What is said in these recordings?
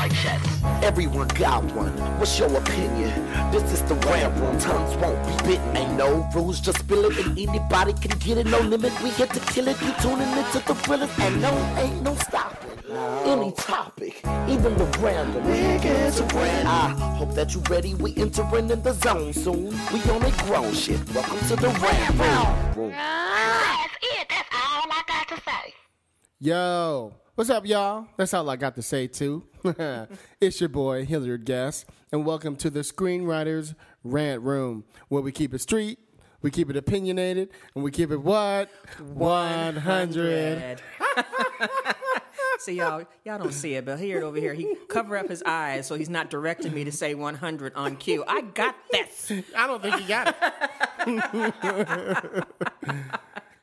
mic checks. Everyone got one. What's your opinion? This is the rant room. Tongues won't be bitten. Ain't no rules, just spill it, and anybody can get it. No limit. We here to kill it. You tuning into the thrillers, and no, ain't no stopping. Any topic, even the random. We get to brand. I hope that you ready. We entering in the zone soon. We on a grown shit. Welcome to the rant room. That's it. That's all I got to say. Yo, what's up, y'all? That's all I got to say, too. it's your boy, Hilliard Guest, and welcome to the Screenwriters Rant Room, where we keep it street, we keep it opinionated, and we keep it what? 100. See y'all, y'all don't see it, but here over here, he cover up his eyes so he's not directing me to say 100 on cue. I got this. I don't think he got it.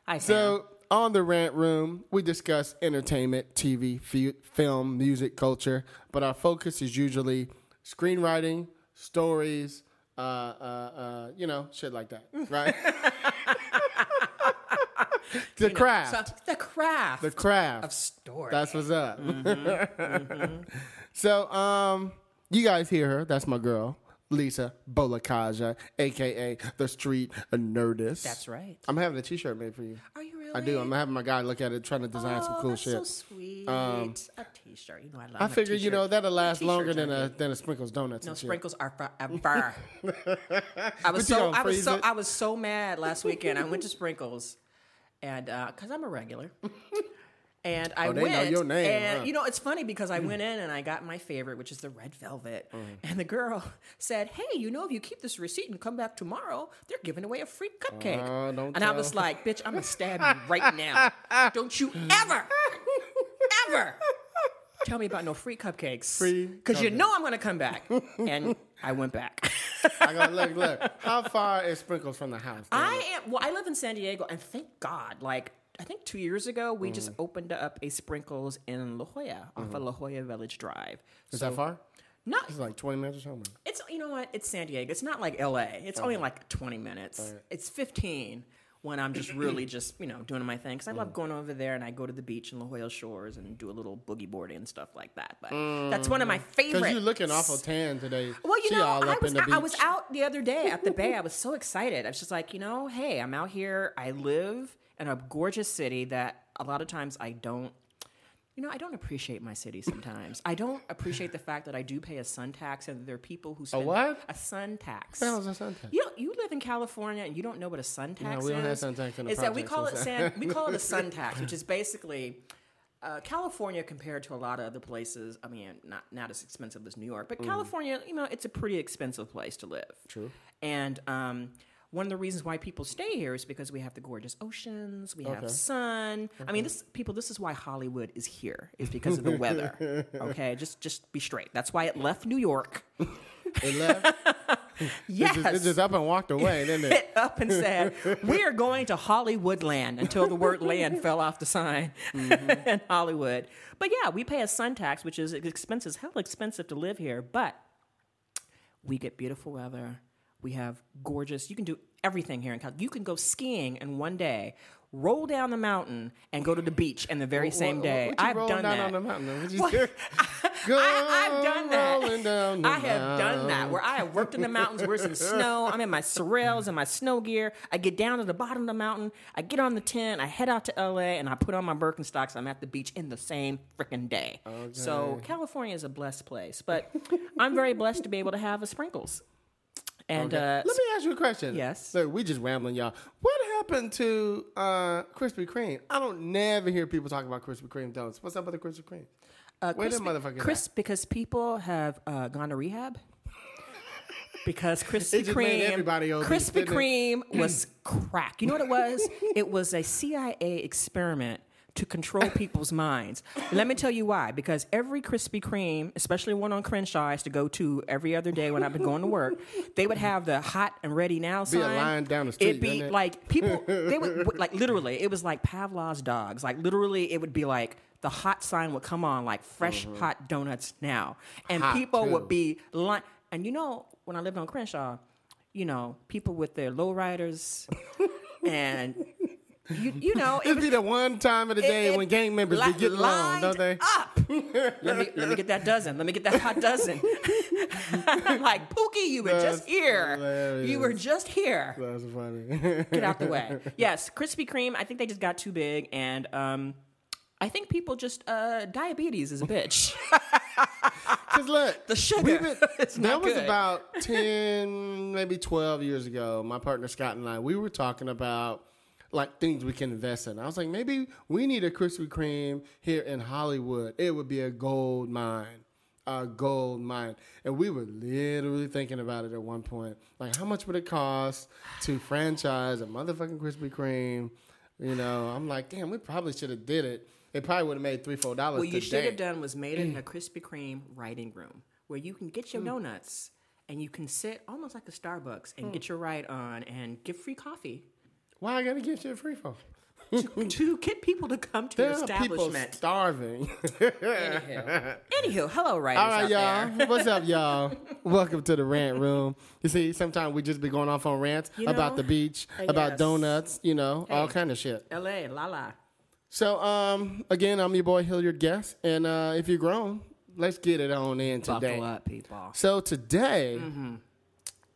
I So, on the Rant Room, we discuss entertainment, TV, fi- film, music, culture, but our focus is usually screenwriting, stories, uh, uh, uh, you know, shit like that, right? the craft. So, the craft the craft. of story. That's what's up. so, um, you guys hear her. That's my girl, Lisa Bolekaja, aka the Street Nerdist. That's right. I'm having a T-shirt made for you. Are you really? I do. I'm having my guy look at it, trying to design some Oh, cool that's shit. so sweet. Um, a t-shirt. You know I love. I my figured, you know, that'll last longer than a than a sprinkles donuts. No sprinkles are forever. I was so I was so it? I was so mad last weekend. I went to Sprinkles, and uh, because I'm a regular, and I Oh, they know went. your name, and huh? Mm. you know, it's funny because I went in and I got my favorite, which is the red velvet. And the girl said, "Hey, you know, if you keep this receipt and come back tomorrow, they're giving away a free cupcake." Don't and I was like, "Bitch, I'm gonna stab you right now! Don't you ever, ever." Tell me about no free cupcakes. Free Because you know I'm going to come back. And I went back. I go look, look. How far is sprinkles from the house? I am, well, I live in San Diego, and thank God, like, I think two years ago, we just Mm. opened up a Sprinkles in La Jolla off of La Jolla Village Drive. Mm-hmm. is So- that far? Not, It's like 20 minutes or something. it's, you know what? It's San Diego. It's not like LA. It's only like 20 minutes. It's 15 when I'm just really just, you know, doing my thing. Because I Mm. love going over there and I go to the beach in La Jolla Shores and do a little boogie boarding and stuff like that. But that's one of my favorites. Because you're looking awful tan today. Well, you she know, I was in the beach. I was out the other day at the bay. I was so excited. I was just like, you know, hey, I'm out here. I live in a gorgeous city that a lot of times I don't. You know, I don't appreciate my city sometimes. I don't appreciate the fact that I do pay a sun tax, and there are people who spend what? a sun tax. hell a sun tax? You know, you live in California and you don't know what a sun tax is. we is. don't have sun tax in the It's that we call it what's san, we call it a sun tax, which is basically uh, California compared to a lot of other places. I mean, not not as expensive as New York, but California, you know, it's a pretty expensive place to live. True. And um, one of the reasons why people stay here is because we have the gorgeous oceans, we have sun. I mean, this people. This is why Hollywood is here. Is because of the weather. Okay, just just be straight. That's why it left New York. It left. Yes. It just, it just up and walked away, didn't it? it up and said, "We are going to Hollywood land" until the word "land" fell off the sign Mm-hmm. in Hollywood. But yeah, we pay a sun tax, which is expensive, hell expensive to live here. But we get beautiful weather. We have gorgeous. You can do everything here in California. You can go skiing in one day, roll down the mountain, and go to the beach in the very same What- day. what you I've done that. on the mountain? What you Go I, I've done that. I have done that where I have worked in the mountains where it's in snow. I'm in my sorels and my snow gear. I get down to the bottom of the mountain. I get on the tent. I head out to LA and I put on my Birkenstocks. I'm at the beach in the same freaking day. So California is a blessed place, but I'm very blessed to be able to have a sprinkles. And uh, Let me ask you a question. Yes. Look, we just rambling, y'all. What happened to uh, Krispy Kreme? I don't never hear people talking about Krispy Kreme donuts. What's up with the Krispy Kreme? Uh, Where them Krispy- motherfuckers Chris, because people have uh, gone to rehab. Because Krispy It just made Kreme, Krispy? Kreme was crack. You know what it was? it was a CIA experiment to control people's minds. Let me tell you why. Because every Krispy Kreme, especially one on Crenshaw, I used to go to every other day when I've been going to work. They would have the hot and ready now Be a sign. line down the street, It'd be it? like people. They would like literally. It was like Pavlov's dogs. Like literally, it would be like the hot sign would come on, like fresh hot donuts now, and Mm-hmm. Hot, people too. would be line. And you know, when I lived on Crenshaw, you know, people with their lowriders and you, you know, it It'd be the one time of the day it- when gang members li- be getting along, don't they? Up. let me let me get that dozen. Let me get that hot dozen. I'm like Pookie, you were That's just here. hilarious. You were just here. That's funny. Get out the way. Yes, Krispy Kreme. I think they just got too big, and um, I think people just uh, diabetes is a bitch. Cause look, The sugar. been- It's that not was good. about ten, maybe twelve years ago. My partner Scott and I, we were talking about like things we can invest in. I was like, maybe we need a Krispy Kreme here in Hollywood. It would be a gold mine, a gold mine. And we were literally thinking about it at one point. Like, how much would it cost to franchise a motherfucking Krispy Kreme? You know, I'm like, damn, we probably should have did it. It probably would have made three, four dollars. what you should have done was made it in a Krispy Kreme writing room where you can get your mm. donuts and you can sit almost like a Starbucks and get mm. your ride on and get free coffee Why I gotta get shit free for? to get people to come to There your are people starving. Anywho, Anywho, hello, writers All right, y'all. there. What's up, y'all? Welcome to the rant room. You see, sometimes we just be going off on rants You about know, the beach, uh, about yes. donuts, you know, all kind of shit. L.A. La La. So, um, again, I'm your boy Hilliard Guest, and uh, if you're grown, let's get it on in today. Buckle up, people. So today, Mm-hmm.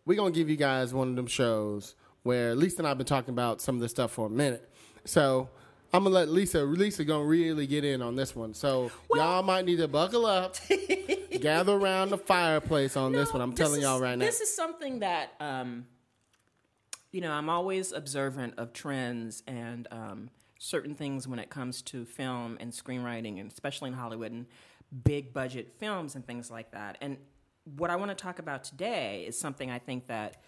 we're gonna give you guys one of them shows where Lisa and I've been talking about some of this stuff for a minute. So I'm gonna let Lisa. Lisa gonna really get in on this one. So y'all might need to buckle up, gather around the fireplace on this No, one. I'm this telling is- y'all right now. This is something that, um, you know, I'm always observant of trends and um, certain things when it comes to film and screenwriting, and especially in Hollywood and big budget films and things like that. And what I want to talk about today is something I think that,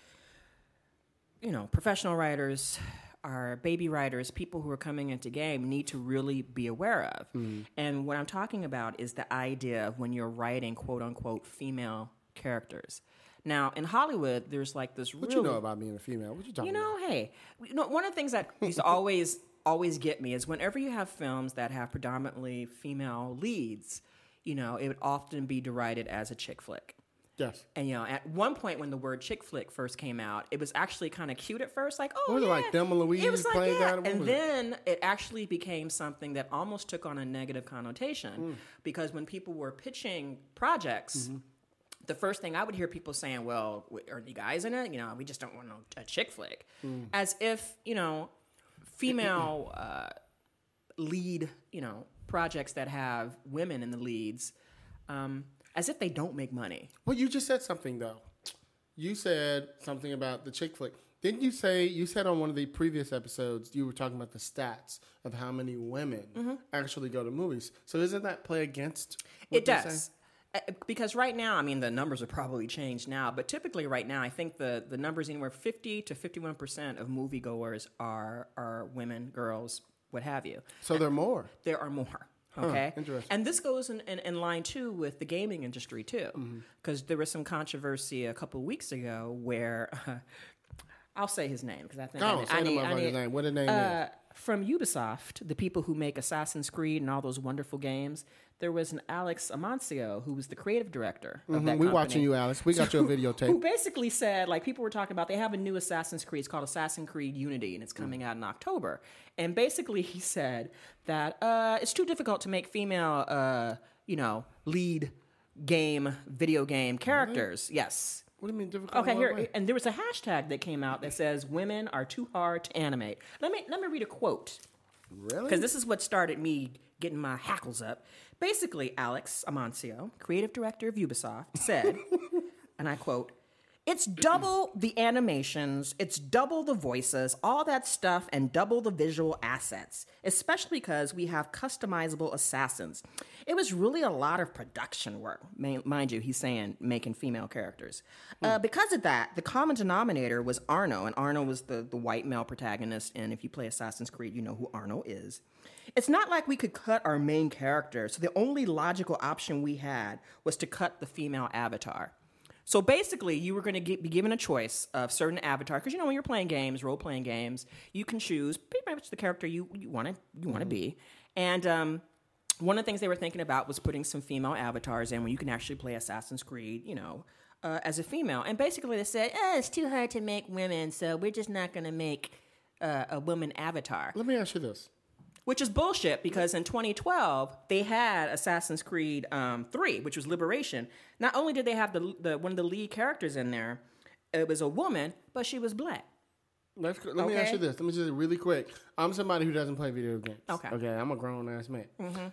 you know, professional writers. Our baby writers, people who are coming into game, need to really be aware of. Hmm. And what I'm talking about is the idea of when you're writing quote unquote female characters. Now, in Hollywood, there's like this what really, you know about being a female? What you talking you know, hey, you know, one of the things that used to always always get me is whenever you have films that have predominantly female leads, you know, it would often be derided as a chick flick. Yes. And you know, at one point when the word chick flick first came out, it was actually kind of cute at first, like, oh, yeah. like Louise It was like, yeah. And it? then it actually became something that almost took on a negative connotation Mm. because when people were pitching projects. Mm-hmm. The first thing I would hear people saying, "Well, are the guys in it? You know, we just don't want a chick flick," Mm. as if you know, female uh, lead, you know, projects that have women in the leads, um, as if they don't make money. Well, you just said something though. You said something about the chick flick. Didn't you say you said on one of the previous episodes you were talking about the stats of how many women Mm-hmm. actually go to movies? So doesn't that play against? It does. Uh, Because right now, I mean, the numbers are probably changed now, but typically right now, I think the, the numbers anywhere 50 to 51% of moviegoers are, are women, girls, what have you. So there are more. There are more. Okay. interesting. and this goes in, in, in line too with the gaming industry too, Mm-hmm. because there was some controversy a couple of weeks ago where I'll say his name because I think Go I, need- I need, I need- name. What the name uh, From Ubisoft, the people who make Assassin's Creed and all those wonderful games, there was an Alex Amancio who was the creative director of Mm-hmm. We company. watching you, Alex. We got your videotape. Who basically said, like, people were talking about, they have a new Assassin's Creed. It's called Assassin's Creed Unity, and it's coming out in October. And basically, he said that uh, it's too difficult to make female, uh, you know, lead game, video game characters. Yes. What do you mean difficult? Okay, here, way? and there was a hashtag that came out that says "Women are too hard to animate." Let me let me read a quote Really? because this is what started me getting my hackles up. Basically, Alex Amancio, creative director of Ubisoft, said, and I quote, It's double the animations, it's double the voices, all that stuff, and double the visual assets, especially because we have customizable assassins. It was really a lot of production work. Mind you, he's saying making female characters. Uh, because of that, the common denominator was Arno, and Arno was the, the white male protagonist. And if you play Assassin's Creed, you know who Arno is. It's not like we could cut our main character, so the only logical option we had was to cut the female avatar. So basically, you were going to be given a choice of certain avatar because you know when you're playing games, role playing games, you can choose pretty much the character you you want to you want to be. And um, one of the things they were thinking about was putting some female avatars in where you can actually play Assassin's Creed, you know, uh, as a female. And basically, they said, eh, it's too hard to make women, so we're just not going to make uh, a woman avatar, Let me ask you this. Which is bullshit because in 2012 they had Assassin's Creed um, 3, which was Liberation. Not only did they have the, the one of the lead characters in there, it was a woman, but she was black. Let's, let me ask you this. Let me just really quick. I'm somebody who doesn't play video games. Okay. Okay. I'm a grown ass man.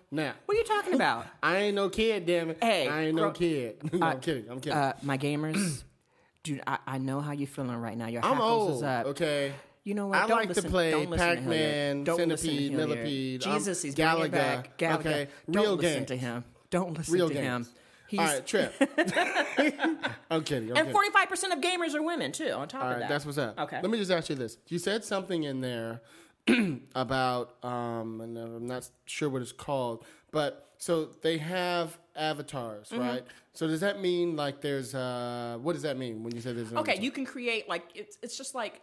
Now, What are you talking about? I ain't no kid, damn it. Hey, I ain't no kid. no, I'm kidding. I'm kidding. Uh, my gamers, dude, I, I know how you're feeling right now. Your I'm hackles is up. Okay. You know what? I Don't like listen- to play don't Pac-Man, Hilliard. Don't listen to Centipede, Millipede. um, Jesus, he's Galaga. bringing back Galaga. Okay, Don't real listen games. to him. Don't listen Real to games. him. He's, All right, Trip. I'm kidding. I'm and 45 percent of gamers are women too. On top of that, that's what's up. Okay. Let me just ask you this. You said something in there about, um, and I'm not sure what it's called, but so they have avatars, Mm-hmm. right? So does that mean like there's, uh, what does that mean when you say there's an Okay, avatar? you can create like it's it's just like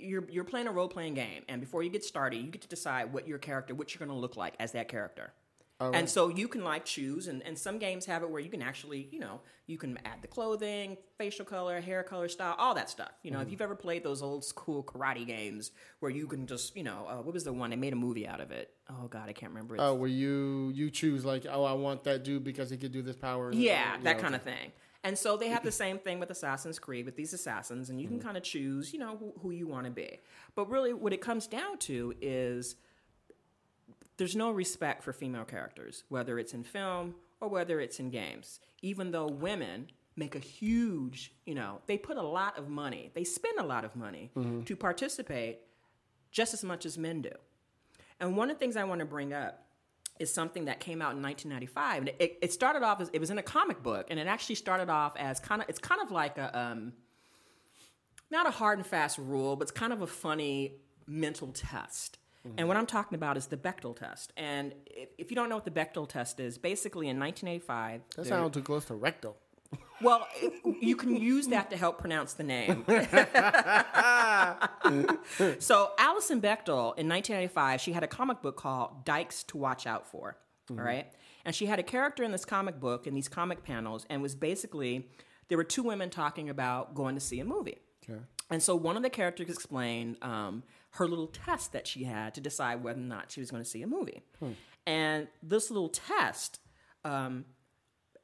you're you're playing a role playing game, and before you get started, you get to decide what your character, what you're going to look like as that character. And so you can like choose, and, and some games have it where you can actually, you know, you can add the clothing, facial color, hair color, style, all that stuff. You know, if you've ever played those old school karate games where you can just, you know, uh, what was the one? They made a movie out of it. Oh God, I can't remember. It's, Oh, where you you choose like, oh, I want that dude because he could do this power. Yeah, that kind of thing. And so they have the mm-hmm. same thing with Assassin's Creed with these assassins, and you can mm-hmm. kind of choose, you know, who, who you want to be. But really, what it comes down to is there's no respect for female characters, whether it's in film or whether it's in games. Even though women make a huge, you know, they put a lot of money, they spend a lot of money mm-hmm. to participate just as much as men do. And one of the things I want to bring up is something that came out in 1995, and it, it started off as it was in a comic book, and it actually started off as kind of it's kind of like a um, not a hard and fast rule, but it's kind of a funny mental test. And what I'm talking about is the Bechdel test. And if, if you don't know what the Bechdel test is, basically in 1985, That sounds too close to rectal. Well, you can use that to help pronounce the name. so, Alison Bechdel in 1995, she had a comic book called Dykes to Watch Out For. All right, and she had a character in this comic book in these comic panels, and was basically there were two women talking about going to see a movie. Okay. And so one of the characters explained um, her little test that she had to decide whether or not she was going to see a movie. And this little test um,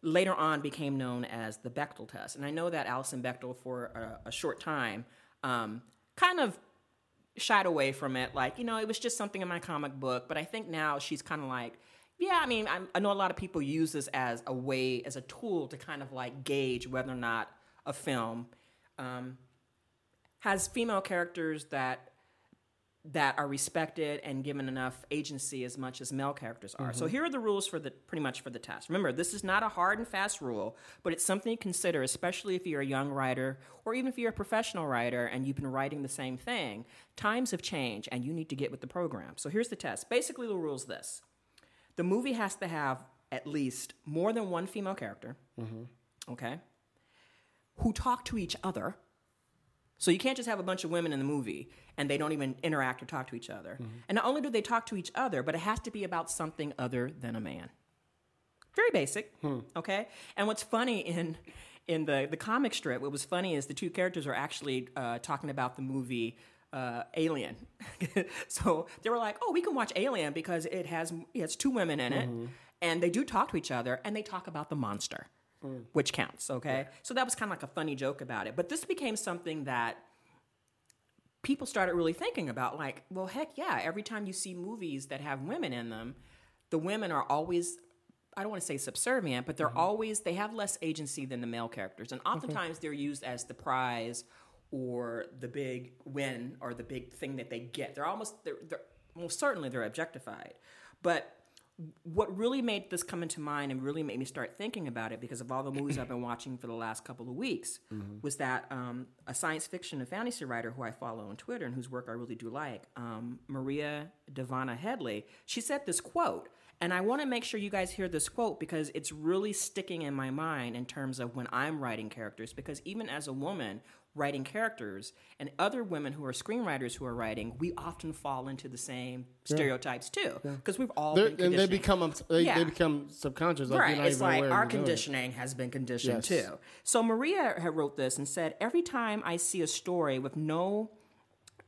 later on became known as the Bechdel test. And I know that Alison Bechdel, for a, a short time, um, kind of shied away from it. Like, you know, it was just something in my comic book. But I think now she's kind of like, yeah, I mean, I, I know a lot of people use this as a way, as a tool to kind of like gauge whether or not a film um, has female characters that that are respected and given enough agency as much as male characters are. So mm-hmm. here are the rules for the pretty much for the test. Remember, this is not a hard and fast rule, but it's something to consider, especially if you're a young writer or even if you're a professional writer and you've been writing the same thing. Times have changed and you need to get with the program. So here's the test. Basically the rule is this. The movie has to have at least more than one female character. Mm-hmm. Okay? Who talk to each other. So you can't just have a bunch of women in the movie and they don't even interact or talk to each other. And not only do they talk to each other, but it has to be about something other than a man. Very basic, okay? And what's funny in in the the comic strip, what was funny is the two characters are actually uh, talking about the movie uh, Alien. so they were like, "Oh, we can watch Alien because it has it has two women in it, and they do talk to each other, and they talk about the monster." which counts, okay? So that was kind of like a funny joke about it. But this became something that people started really thinking about like, well, heck yeah, every time you see movies that have women in them, the women are always I don't want to say subservient, but they're mm-hmm. always they have less agency than the male characters. And mm-hmm. oftentimes they're used as the prize or the big win or the big thing that they get. They're almost they're, they're well certainly they're objectified. But what really made this come into mind and really made me start thinking about it because of all the movies I've been watching for the last couple of weeks was that um, a science fiction and fantasy writer who I follow on Twitter and whose work I really do like, um, Maria Dahvana Headley, she said this quote. And I want to make sure you guys hear this quote because it's really sticking in my mind in terms of when I'm writing characters. Because even as a woman writing characters and other women who are screenwriters who are writing, we often fall into the same stereotypes too. Because we've all They're, been and they become they, Yeah. they become subconscious. Like Right. It's like our you're doing it. conditioning has been conditioned Yes. too. So Maria had wrote this and said, every time I see a story with no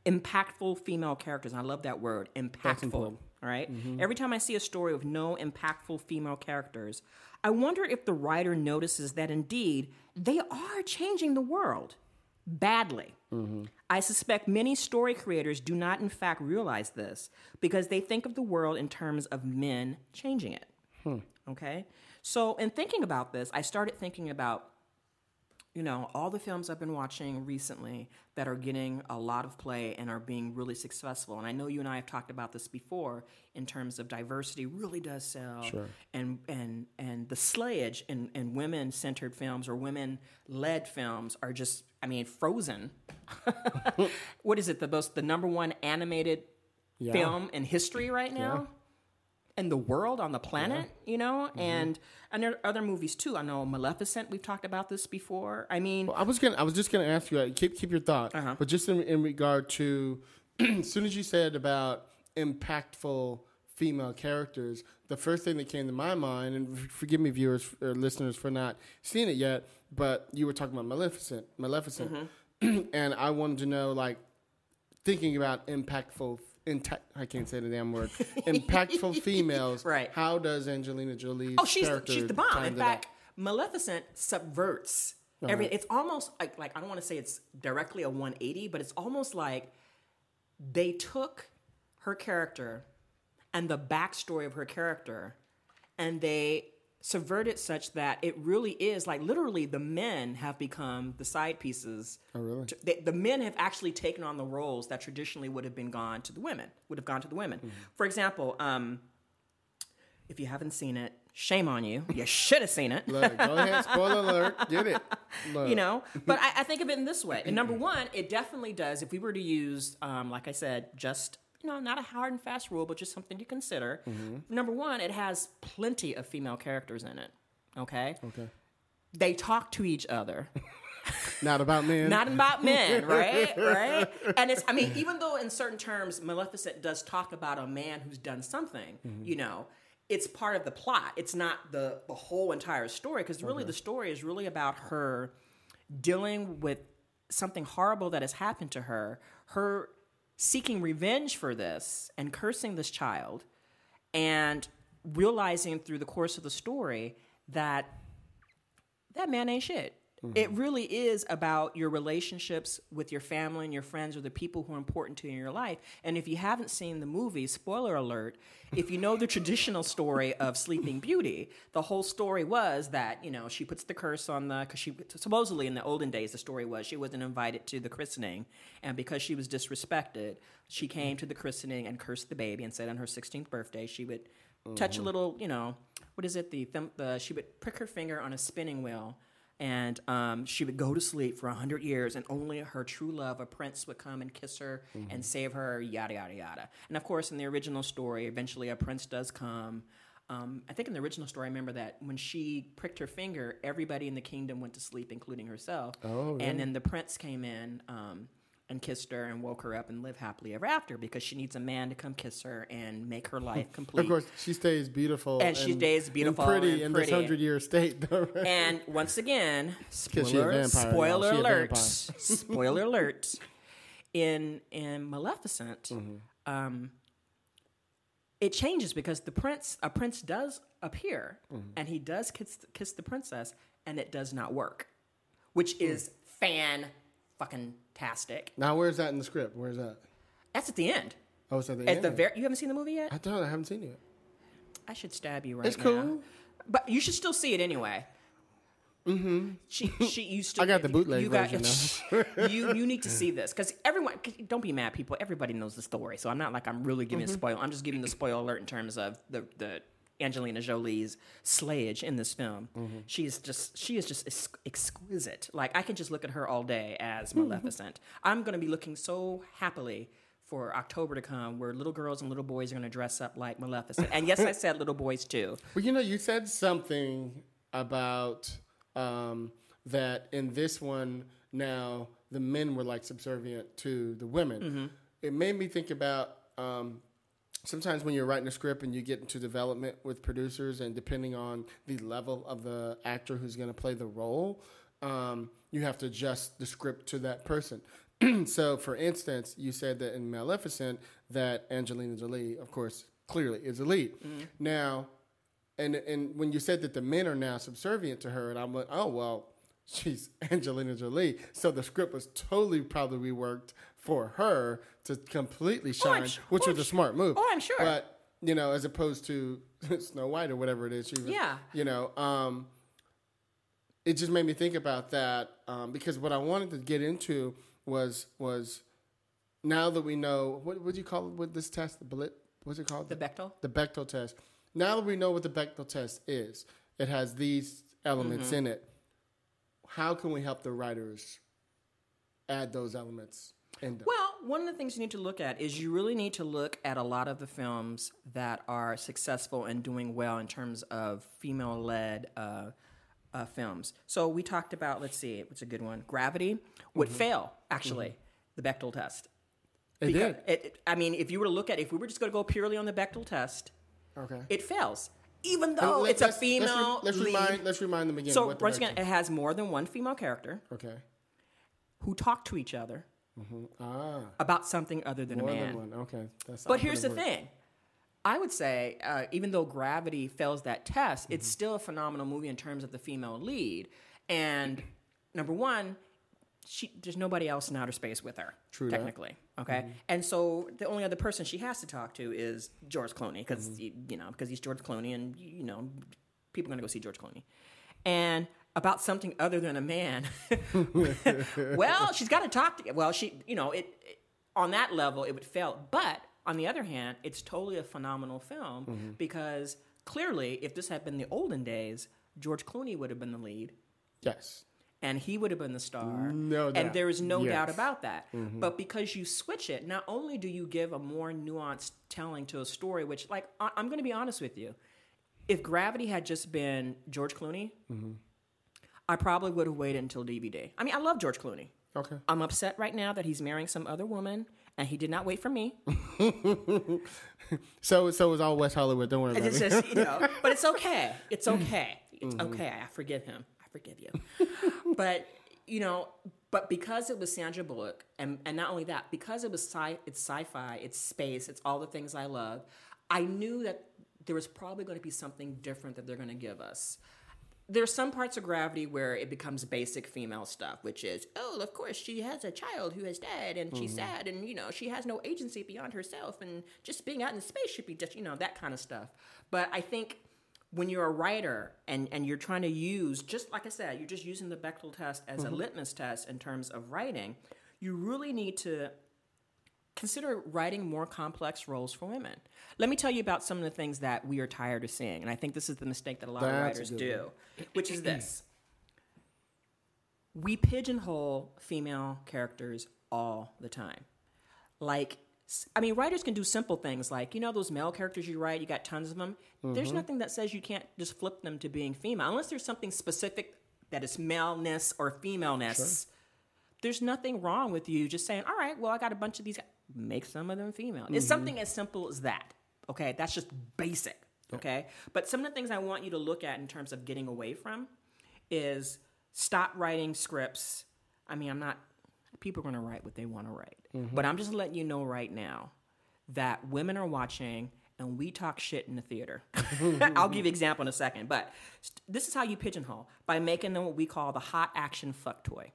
impactful female characters. And I love that word, impactful. All right? Mm-hmm. Every time I see a story with no impactful female characters, I wonder if the writer notices that indeed they are changing the world badly. Mm-hmm. I suspect many story creators do not, in fact, realize this because they think of the world in terms of men changing it. Hmm. Okay? So, in thinking about this, I started thinking about you know, all the films I've been watching recently that are getting a lot of play and are being really successful. And I know you and I have talked about this before in terms of diversity really does sell. Sure. And and and the slayage in, in women centered films or women led films are just I mean, frozen. what is it? The most the number one animated Yeah. film in history right now? In the world on the planet, you know, Mm-hmm. and and there are other movies too. I know Maleficent. We've talked about this before. I mean, I was gonna. I was just gonna ask you. uh, Keep keep your thought. Uh-huh. But just in, in regard to, as soon as you said about impactful female characters, the first thing that came to my mind, and forgive me, viewers or listeners, for not seeing it yet, but you were talking about Maleficent, Maleficent, Mm-hmm. and I wanted to know, like, thinking about impactful. I can't say the damn word. Impactful females. Right. How does Angelina Jolie? oh, she's character she's the bomb. In fact, Maleficent subverts uh-huh. every. It's almost like like I don't want to say it's directly a 180, but it's almost like they took her character and the backstory of her character, and they subverted such that it really is like literally the men have become the side pieces. Oh, really? The, the men have actually taken on the roles that traditionally would have been gone to the women. Would have gone to the women. Mm-hmm. For example, um, if you haven't seen it, shame on you. You should have seen it. Look, go ahead. Spoiler alert. Get it. Look. you know but I, I think of it in this way and number one it definitely does if we were to use um, like i said just you know not a hard and fast rule but just something to consider mm-hmm. number one it has plenty of female characters in it okay Okay. they talk to each other Not about men. not about men, right? right? And it's, I mean, even though in certain terms, Maleficent does talk about a man who's done something, mm-hmm. you know, it's part of the plot. It's not the, the whole entire story, because really the story is really about her dealing with something horrible that has happened to her, her seeking revenge for this and cursing this child, and realizing through the course of the story that that man ain't shit. It mm-hmm. really is about your relationships with your family and your friends or the people who are important to you in your life. And if you haven't seen the movie, spoiler alert, if you know the traditional story of Sleeping Beauty, the whole story was that, you know, she puts the curse on the, because she, supposedly in the olden days, the story was she wasn't invited to the christening. And because she was disrespected, she came to the christening and cursed the baby and said on her 16th birthday she would touch a mm-hmm. little, you know, what is it? The, thumb, the she would prick her finger on a spinning wheel, and um, she would go to sleep for a hundred years, and only her true love, a prince, would come and kiss her and save her. Yada yada yada. And of course, in the original story, eventually a prince does come. Um, I think in the original story, I remember that when she pricked her finger, everybody in the kingdom went to sleep, including herself. Oh, And then the prince came in. Um, and kissed her and woke her up and live happily ever after because she needs a man to come kiss her and make her life complete. Of course, she stays beautiful And she stays beautiful and pretty and in this hundred-year state. though, right? And once again, spoiler, spoiler alert, spoiler alert. In in Maleficent, Mm-hmm. um, it changes because the prince, a prince, does appear, Mm-hmm. and he does kiss kiss the princess, and it does not work, which Hmm. is fan fucking tastic. now, where's that in the script? Where's that? That's at the end. Oh, it's at the At end. the very, you haven't seen the movie yet? I don't. I haven't seen it. I should stab you right It's now. It's cool. But you should still see it anyway. Mm-hmm. She she used to. I got the bootleg you got, version you you need to see this because everyone. 'cause don't be mad, people. Everybody knows the story, so I'm not like I'm really giving Mm-hmm. a spoil. I'm just giving the spoil alert in terms of the the Angelina Jolie's slayage in this film. Mm-hmm. She is just she is just ex- exquisite. Like I can just look at her all day as Mm-hmm. Maleficent. I'm gonna be looking so happily. For October to come, where little girls and little boys are going to dress up like Maleficent, and yes, I said little boys too. Well, you know, you said something about um, that in this one now the men were like subservient to the women. Mm-hmm. It made me think about um, sometimes when you're writing a script and you get into development with producers, and depending on the level of the actor who's going to play the role, um, you have to adjust the script to that person. so, for instance, you said that in Maleficent that Angelina Jolie, of course, clearly is a lead. Now, and and when you said that the men are now subservient to her, and I'm like, oh well, she's Angelina Jolie, so the script was totally probably reworked for her to completely Oh, shine, which oh, was a smart move. oh, I'm sure. But you know, as opposed to Snow White or whatever it is, she was, Yeah. you know, um, it just made me think about that um, because what I wanted to get into was was now that we know what do you call it with this test the Blit what's it called The Bechdel? the Bechdel test. Now that we know what the Bechdel test is, it has these elements Mm-hmm. in it. How can we help the writers add those elements in them? Well, one of the things you need to look at is you really need to look at a lot of the films that are successful and doing well in terms of female led uh, uh, films. So we talked about, let's see, what's a good one? Gravity would fail, actually, the Bechdel test. it Because did. It, it- I mean, if you were to look at, if we were just going to go purely on the Bechdel test, Okay. it fails, even though it's a let's- let's re- female Let's, remind. Let's remind them again. so what the once again, it has more than one female character okay. who talk to each other Ah, about something other than more a man. than. Okay. That's But here's the work. thing. I would say, uh, even though Gravity fails that test, Mm-hmm. it's still a phenomenal movie in terms of the female lead. And number one, she, there's nobody else in outer space with her, True that. technically. Okay, Mm-hmm. and so the only other person she has to talk to is George Clooney because Mm-hmm. you know because he's George Clooney, and you know people are going to go see George Clooney. And about something other than a man, well, she's got to talk to. Well, she, you know, it, it on that level it would fail. But on the other hand, it's totally a phenomenal film Mm-hmm. because clearly, if this had been the olden days, George Clooney would have been the lead Yes. and he would have been the star. No doubt. And there is no Yes. Mm-hmm. doubt about that. But because you switch it, not only do you give a more nuanced telling to a story, which, like, I- I'm going to be honest with you, if Gravity had just been George Clooney, Mm-hmm. I probably would have waited until DVD. I mean, I love George Clooney. Okay. I'm upset right now that he's marrying some other woman, and he did not wait for me. So so is all West Hollywood. Don't worry about It's it. just, you know, but it's okay. It's okay. It's mm-hmm. okay. I forgive him. I forgive you. but you know, but because it was Sandra Bullock, and and not only that, because it was sci, it's sci-fi, it's space, it's all the things I love. I knew that there was probably going to be something different that they're going to give us. There's some parts of Gravity where it becomes basic female stuff, which is, oh, of course, she has a child who has died and she's mm-hmm. sad and, you know, she has no agency beyond herself and just being out in space should be just, you know, that kind of stuff. But I think when you're a writer and, and you're trying to use, just like I said, you're just using the Bechdel test as a mm-hmm. litmus test in terms of writing, you really need to consider writing more complex roles for women. Let me tell you about some of the things that we are tired of seeing, and I think this is the mistake that a lot of That's a writers do, which is this. We pigeonhole female characters all the time. Like I mean, writers can do simple things like, you know, those male characters you write, you got tons of them. There's mm-hmm. nothing that says you can't just flip them to being female, unless there's something specific that is maleness or femaleness there's nothing wrong with you just saying, all right, well, I got a bunch of these. Make some of them female. It's mm-hmm. something as simple as that. Okay, that's just basic. Okay, but some of the things I want you to look at in terms of getting away from is stop writing scripts. I mean, I'm not. People are going to write what they want to write, mm-hmm. but I'm just letting you know right now that women are watching and we talk shit in the theater. I'll give you an example in a second, but st- this is how you pigeonhole by making them what we call the hot action fuck toy.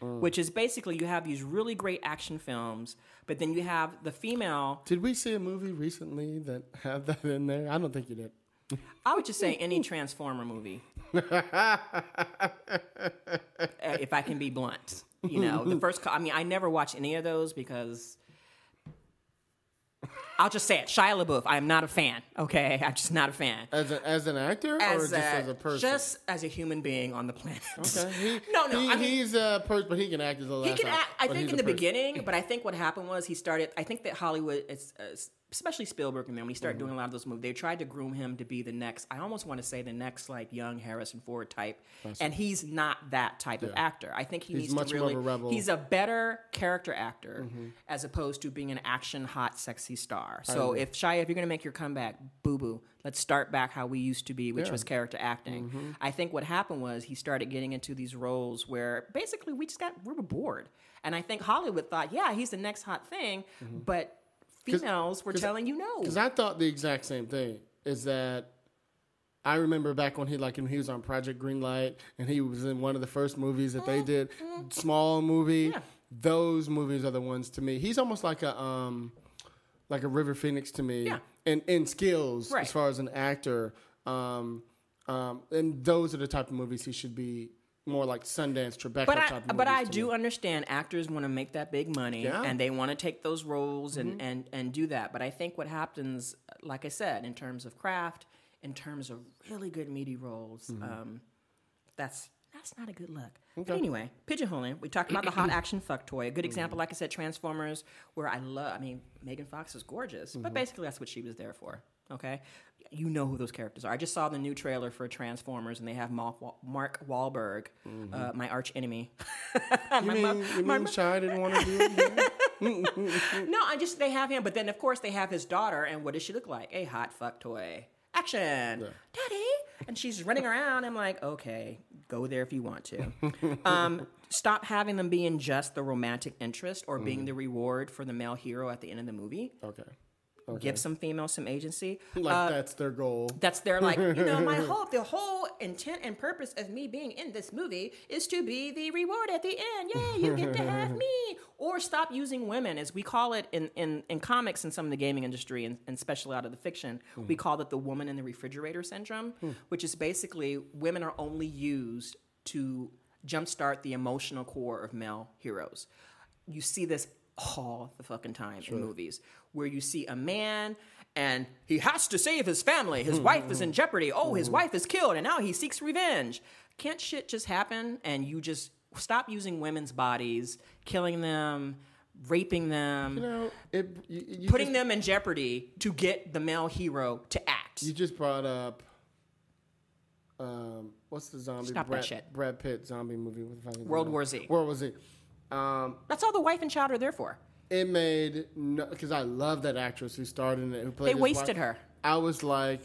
Which is basically you have these really great action films, but then you have the female. Did we see a movie recently that had that in there? I don't think you did. I would just say any Transformer movie. Uh, if I can be blunt, you know, the first. I mean, I never watch any of those because I'll just say it. Shia LaBeouf. I am not a fan. Okay, I'm just not a fan. As, a, as an actor or As just as a person? just as a human being on the planet. Okay. He, No, no, He, I mean- he's a person, but he can act as a He can act, act. I think in the person. beginning, but I think what happened was he started. I think that Hollywood is, uh, especially Spielberg and then when he started mm-hmm. doing a lot of those movies, they tried to groom him to be the next. I almost want to say the next like young Harrison Ford type, and he's not that type of actor. I think he He's needs much to more really. of a rebel. He's a better character actor mm-hmm. as opposed to being an action hot sexy star. So if Shia, if you're gonna make your comeback, boo boo, let's start back how we used to be, which Yeah. was character acting. Mm-hmm. I think what happened was he started getting into these roles where basically we just got we were bored, and I think Hollywood thought, yeah, he's the next hot thing, but females were telling you no. Because I thought the exact same thing. Is that I remember back when he like when he was on Project Greenlight and he was in one of the first movies that they did, small movie. Yeah. Those movies are the ones to me. He's almost like a um, like a River Phoenix to me. Yeah. In in skills Right. as far as an actor. Um, um, and those are the type of movies he should be more like Sundance Tribeca but type I, but I do me. understand actors want to make that big money Yeah. Mm-hmm. and they want to take those roles and, and, and do that. But I think what happens, like I said, in terms of craft, in terms of really good meaty roles, Mm-hmm. um, that's that's not a good look. But anyway, pigeonholing. We talked about the hot action fuck toy. A good Mm-hmm. example, like I said, Transformers, where I love. I mean, Megan Fox is gorgeous, Mm-hmm. but basically that's what she was there for. Okay, you know who those characters are. I just saw the new trailer for Transformers, and they have Mark, Wa- Mark Wahlberg, uh, my arch enemy. Mm-hmm. You mean, you mean Shy didn't want to do it? No, I just they have him, but then of course they have his daughter, and what does she look like? A hot fuck toy. Action, daddy, and she's running around. I'm like, okay, go there if you want to. um, stop having them being just the romantic interest or being Mm. the reward for the male hero at the end of the movie. Okay. Give some females some agency. Like Uh, that's their goal. that's their like, you know, my hope, the whole intent and purpose of me being in this movie is to be the reward at the end. Yeah, you get to have me. Or stop using women, as we call it in, in, in comics and some of the gaming industry, and, and especially out of the fiction, we call it the woman in the refrigerator syndrome, which is basically women are only used to jumpstart the emotional core of male heroes. You see this all the fucking time in movies where you see a man and he has to save his family. His wife is in jeopardy. Oh, his wife is killed and now he seeks revenge. Can't shit just happen and you just stop using women's bodies, killing them, raping them, You know, it, you, you putting just, them in jeopardy to get the male hero to act? You just brought up. Um, what's the zombie? Stop that Brad, shit. Brad Pitt zombie movie. What the fuck World? War Z. World War Z. Um, That's all the wife and child are there for. It made no because I love that actress who starred in it. Who played They wasted wife. her. I was like,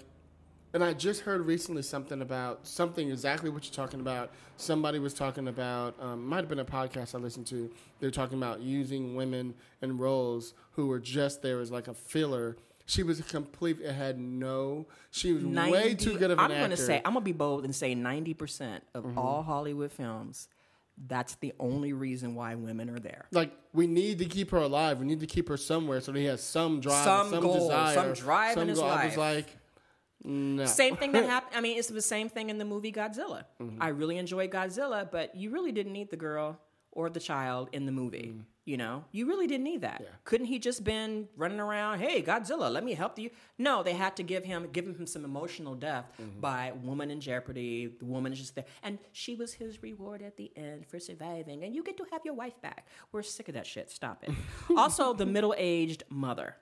and I just heard recently something about something exactly what you're talking about. Somebody was talking about, um, might have been a podcast I listened to. They're talking about using women in roles who were just there as like a filler. She was a complete. It had no. She was way too good of an I'm actor. gonna say I'm gonna be bold and say 90 percent of Mm-hmm. all Hollywood films. That's the only reason why women are there. like we need to keep her alive. We need to keep her somewhere so that he has some drive, Some some, goal, desire, some drive in his goal. I was like, no. Same thing that happened. I mean, it's the same thing in the movie Godzilla. Mm-hmm. I really enjoyed Godzilla, but you really didn't need the girl or the child in the movie. Mm. You know, you really didn't need that. Yeah. Couldn't he just been running around? Hey, Godzilla, let me help you. No, they had to give him give him some emotional depth Mm-hmm. by woman in jeopardy. The woman is just there, and she was his reward at the end for surviving. And you get to have your wife back. We're sick of that shit. Stop it. also, the middle aged mother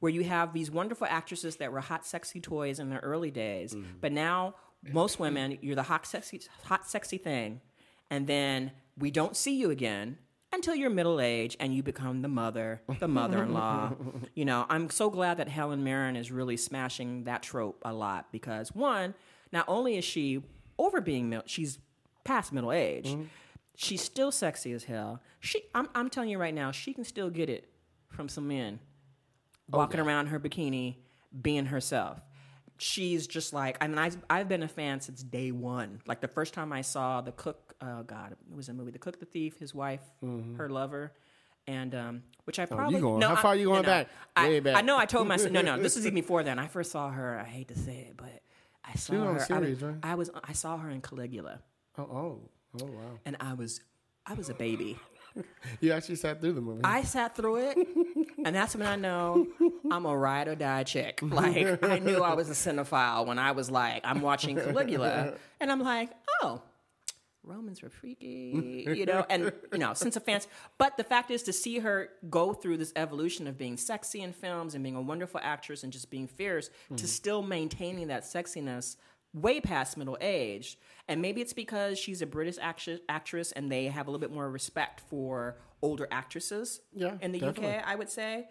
where you have these wonderful actresses that were hot, sexy toys in their early days, Mm-hmm. but now most women, you're the hot, sexy, hot, sexy thing, and then we don't see you again until you're middle age and you become the mother, the mother-in-law. you know, I'm so glad that Helen Mirren is really smashing that trope a lot because one, not only is she over being mil- she's past middle age, Mm-hmm. she's still sexy as hell. She, I'm, I'm telling you right now, she can still get it from some men walking around her bikini, being herself. She's just like I mean I I've been a fan since day one. Like the first time I saw the cook, oh god, it was a movie, The Cook, the Thief, his wife, her lover, and um, which I probably going- no, how I- far you going no. back? I, Way back. I know I told myself no, no. This is even before then. I first saw her. I hate to say it, but I saw her. I, was, right? I was I saw her in Caligula, Oh, oh, oh, wow! and I was I was a baby. You actually sat through the movie. I sat through it, and that's when I know I'm a ride or die chick. Like I knew I was a cinephile when I was like, I'm watching Caligula, and I'm like, oh, Romans were freaky, you know, and you know, sense of fancy. But the fact is, to see her go through this evolution of being sexy in films and being a wonderful actress and just being fierce, to mm-hmm. still maintaining that sexiness way past middle age. And maybe it's because she's a British actress, actress and they have a little bit more respect for older actresses Yeah, in the definitely. UK, I would say.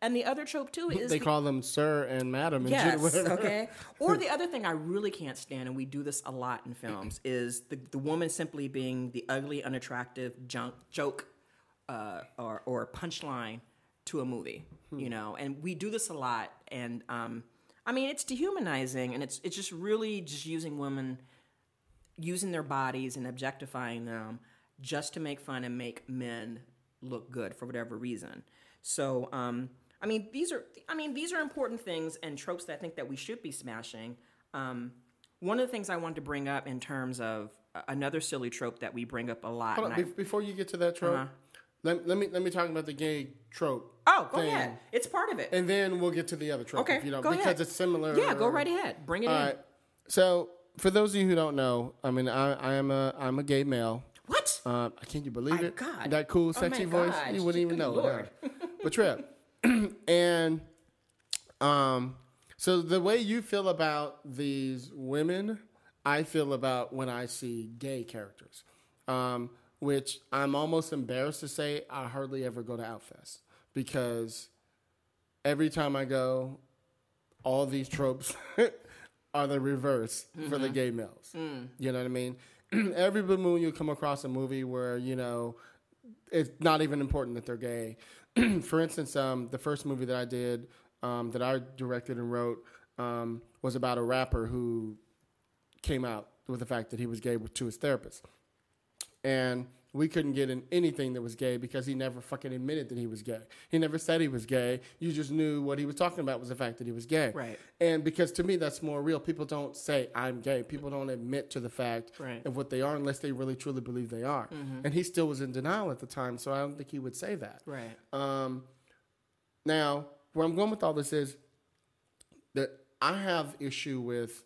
And the other trope too is They the- call them sir and madam. And Yes. whatever. Okay. Or the other thing I really can't stand, and we do this a lot in films, is the the woman simply being the ugly, unattractive junk joke uh, or or punchline to a movie. You know, and we do this a lot, and um, I mean it's dehumanizing, and it's it's just really just using women using their bodies and objectifying them just to make fun and make men look good for whatever reason. So, um, I mean, these are, I mean, these are important things and tropes that I think that we should be smashing. Um, one of the things I wanted to bring up in terms of another silly trope that we bring up a lot. Hold on, I- be- before you get to that trope, Uh-huh. let, let me let me talk about the gay trope. Oh, go thing, ahead. It's part of it. and then we'll get to the other trope. okay, if you don't, go because ahead. it's similar. Yeah, go right ahead. Bring it All in. right. So, for those of you who don't know, I mean, I, I am a I'm a gay male. What? Uh, can you believe My it? God. That cool, Oh, sexy my voice. gosh. You wouldn't even know. Lord. it, huh? but Trip, and um, so the way you feel about these women, I feel about when I see gay characters, um, which I'm almost embarrassed to say I hardly ever go to Outfest because every time I go, all these tropes are the reverse for the gay males. You know what I mean? Every blue moon you come across a movie where you know it's not even important that they're gay. for instance, um, the first movie that I did, um, that I directed and wrote, um, was about a rapper who came out with the fact that he was gay to his therapist. And we couldn't get in anything that was gay because he never fucking admitted that he was gay. He never said he was gay. You just knew what he was talking about was the fact that he was gay. Right. And because to me that's more real. People don't say I'm gay. People don't admit to the fact Right. of what they are unless they really truly believe they are. And he still was in denial at the time, so I don't think he would say that. Right. Um, now, where I'm going with all this is that I have issue with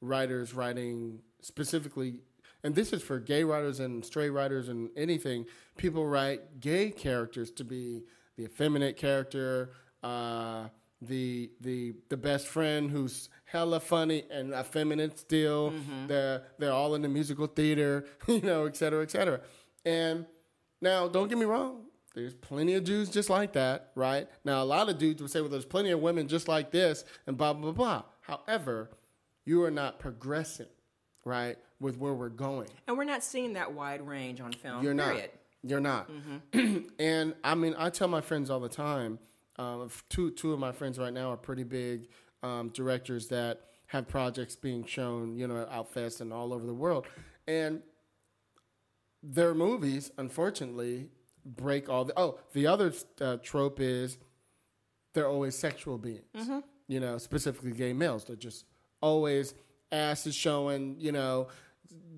writers writing specifically, and this is for gay writers and straight writers and anything. People write gay characters to be the effeminate character, uh, the the the best friend who's hella funny and effeminate still. They're they're all in the musical theater, you know, et cetera, et cetera. And now, don't get me wrong. There's plenty of dudes just like that, right? Now, a lot of dudes would say, well, there's plenty of women just like this, and blah, blah, blah. However, you are not progressing, right, with where we're going. And we're not seeing that wide range on film. You're period. not. You're not. and I mean, I tell my friends all the time. Um, two two of my friends right now are pretty big um, directors that have projects being shown, you know, at Outfest and all over the world, and their movies, unfortunately, break all the. Oh, the other uh, trope is they're always sexual beings. You know, specifically gay males. They're just always asses showing. You know,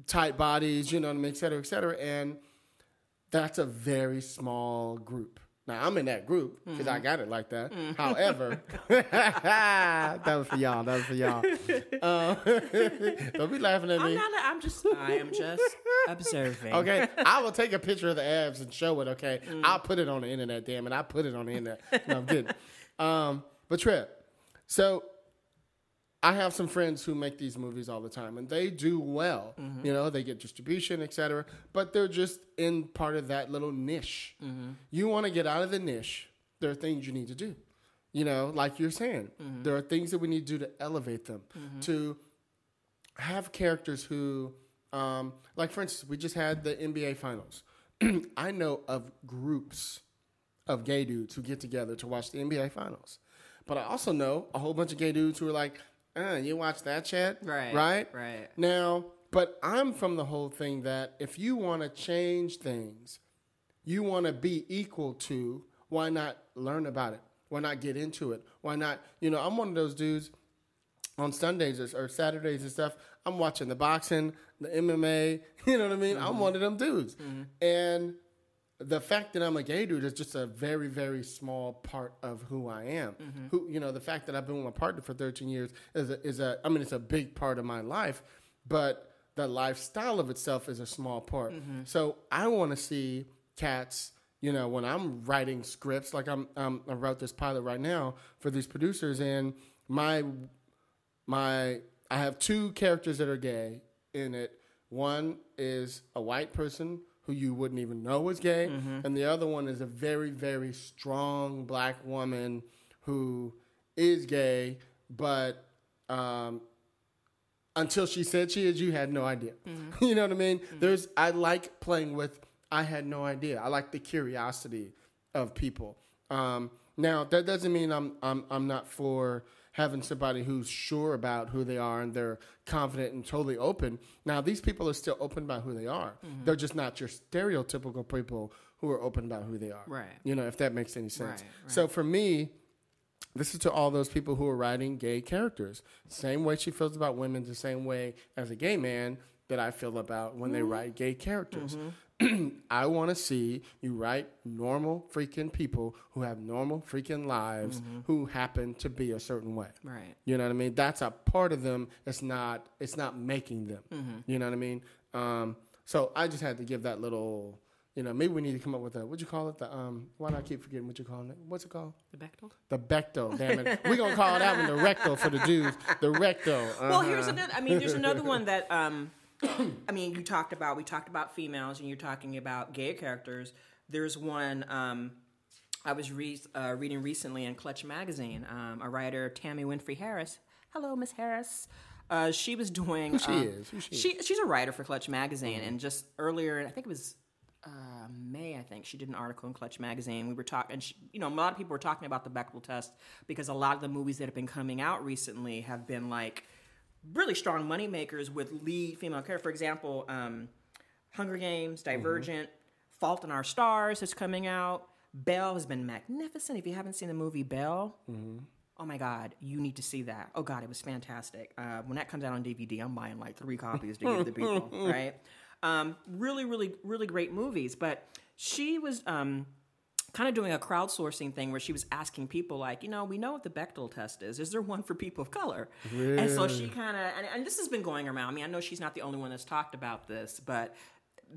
tight bodies. You know what I mean, et cetera, et cetera, and that's a very small group. Now I'm in that group because I got it like that. However, that was for y'all. That was for y'all. Um, don't be laughing at I'm me. not. I'm just. I am just observing. Okay, I will take a picture of the abs and show it. Okay, I'll put it on the internet. Damn it, I put it on the internet. No, I'm kidding. Um, but Trip, so I have some friends who make these movies all the time, and they do well. Mm-hmm. You know, they get distribution, etc. But they're just in part of that little niche. Mm-hmm. You want to get out of the niche. There are things you need to do. You know, like you're saying, mm-hmm. there are things that we need to do to elevate them, to have characters who, um, like for instance, we just had the NBA Finals. I know of groups of gay dudes who get together to watch the NBA Finals, but I also know a whole bunch of gay dudes who are like, uh, "You watch that, Chad? Right, Right? right. Now, but I'm from the whole thing that if you want to change things, you want to be equal to, why not learn about it? Why not get into it? Why not, you know, I'm one of those dudes on Sundays or, or Saturdays and stuff. I'm watching the boxing, the MMA, you know what I mean? I'm one of them dudes. And the fact that I'm a gay dude is just a very, very small part of who I am. Who, you know, the fact that I've been with my partner for 13 years is a, is a, I mean, it's a big part of my life, but the lifestyle of itself is a small part. Mm-hmm. So I want to see cats. You know, when I'm writing scripts, like I'm, um, I wrote this pilot right now for these producers, and my my I have two characters that are gay in it. One is a white person who you wouldn't even know was gay, and the other one is a very very strong black woman who is gay, but um, until she said she is, you had no idea. you know what I mean? There's I like playing with. I had no idea. I like the curiosity of people. Um, now that doesn't mean I'm I'm I'm not for having somebody who's sure about who they are and they're confident and totally open. Now these people are still open about who they are. They're just not your stereotypical people who are open about who they are. Right. You know, if that makes any sense. Right, right. So for me, this is to all those people who are writing gay characters. Same way she feels about women, the same way as a gay man that I feel about when they Mm-hmm. write gay characters. I want to see you write normal freaking people who have normal freaking lives who happen to be a certain way. Mm-hmm. Right. You know what I mean? That's a part of them. It's not. It's not making them. Mm-hmm. You know what I mean? Um, so I just had to give that little. You know, maybe we need to come up with a what you call it? The um. Why do I keep forgetting what you call it? What's it called? The Bechtel? The Bechdel. Damn it. We're gonna call that one the rectal for the Jews. The rectal. Well, Uh-huh. here's another. I mean, there's another one that. Um, I mean, you talked about. We talked about females, and you're talking about gay characters. There's one. Um, I was re- uh, reading recently in Clutch magazine. Um, a writer, Tammy Winfrey Harris. Hello, Miss Harris. Uh, she was doing. Who she um, is? Who she is? she's a writer for Clutch magazine, and just earlier, I think it was uh, May, I think she did an article in Clutch magazine. We were talking, and she, you know, a lot of people were talking about the Bechdel test because a lot of the movies that have been coming out recently have been like really strong money makers with lead female character. For example, um, Hunger Games, Divergent, Fault in Our Stars is coming out. Belle has been magnificent. If you haven't seen the movie Belle, oh my God, you need to see that. Oh God, it was fantastic. Uh, when that comes out on DVD, I'm buying like three copies to give to people, right? Um, really, really, really great movies. But she was. Um, kind of doing a crowdsourcing thing where she was asking people like, you know, we know what the Bechdel test is. Is there one for people of color? Really? And so she kind of, and, and this has been going around. I mean, I know she's not the only one that's talked about this, but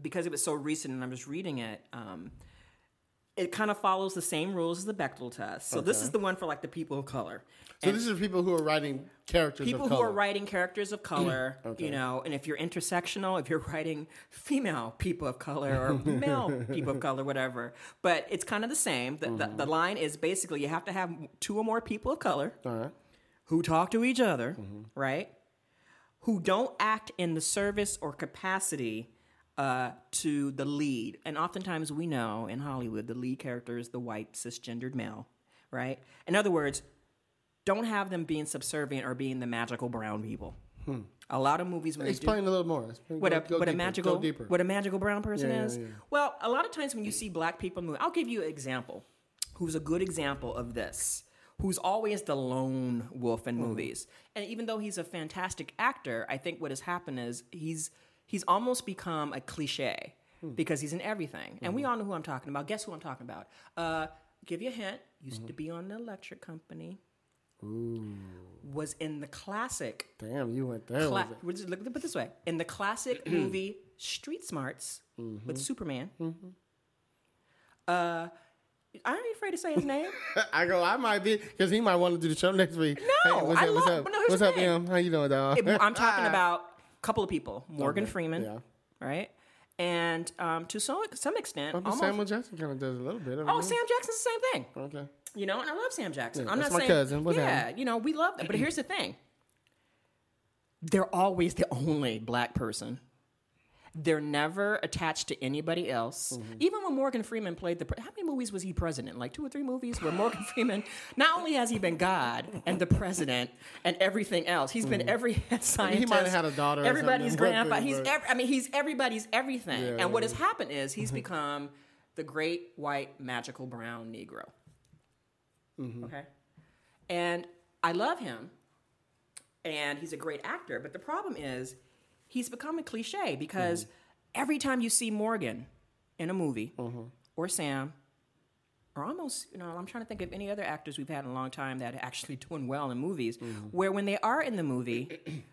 because it was so recent and I was reading it, um, it kind of follows the same rules as the Bechdel test. So this is the one for like the people of color. So this is people who are writing characters People who are writing characters of color, you know, and if you're intersectional, if you're writing female people of color or male people of color, whatever. But it's kind of the same. The, the, the mm-hmm. line is basically you have to have two or more people of color right. who talk to each other, mm-hmm. right? Who don't act in the service or capacity uh, to the lead. And oftentimes we know in Hollywood, the lead character is the white cisgendered male, right? In other words, don't have them being subservient or being the magical brown people. A lot of movies when they do, Explain a little more. Explain- what go- a go what a magical what a magical brown person Yeah, yeah, is. yeah. Well, a lot of times when you see black people move, I'll give you an example. Who's a good example of this? Who's always the lone wolf Mm-hmm. in movies? And even though he's a fantastic actor, I think what has happened is he's he's almost become a cliche Hmm. because he's in everything. And we Mm-hmm. all know who I'm talking about. Guess who I'm talking about? Uh, give you a hint. Used Mm-hmm. to be on the electric company. Ooh. Was in the classic Damn, you went there. Cla- with it. just look at it this way: in the classic movie Street Smarts Mm-hmm. with Superman, uh, I ain't afraid to say his name. I go. I might be because he might want to do the show next week. No, hey, what's I up? what's love- up? but no, what's up. Em? How you doing, dog? It- I'm talking about couple of people: Morgan Okay, Freeman, yeah. right, and um, to some some extent, almost. Samuel Jackson kind of does a little bit. Of it. Oh, Sam Jackson's the same thing. Okay. You know, and I love Sam Jackson. Yeah, I'm that's not my saying, cousin. What's yeah, happening? you know, we love them. But here's the thing: they're always the only black person. They're never attached to anybody else. Mm-hmm. Even when Morgan Freeman played the, pre- how many movies was he president? Like two or three movies where Morgan Freeman. Not only has he been God and the president and everything else, he's been mm-hmm. every head scientist. He might have had a daughter Everybody's grandpa. He's. but- Ev- I mean, he's everybody's everything. Yeah, and what yeah. has happened is he's mm-hmm. become the great white magical brown Negro. Mm-hmm. Okay. And I love him. And he's a great actor. But the problem is, he's become a cliche because mm-hmm. every time you see Morgan in a movie mm-hmm. or Sam, or almost, you know, I'm trying to think of any other actors we've had in a long time that are actually doing well in movies, mm-hmm. where when they are in the movie,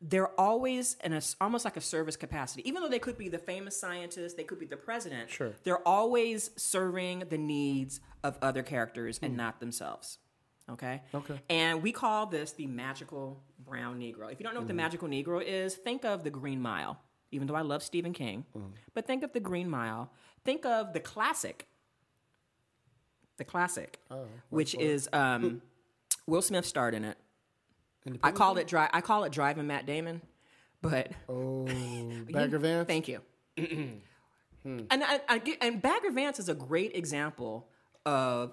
they're always in a almost like a service capacity. Even though they could be the famous scientist, they could be the president. Sure. They're always serving the needs of other characters and mm. not themselves. Okay. Okay. And we call this the magical brown Negro. If you don't know what the mm-hmm. magical Negro is, think of the Green Mile. Even though I love Stephen King, mm-hmm. but think of the Green Mile. Think of the classic. The classic, oh, which is um, Will Smith starred in it. I call it dri- I call it driving Matt Damon, but Oh, Bagger Vance. Thank you. Hmm. And I, I get- and Bagger Vance is a great example of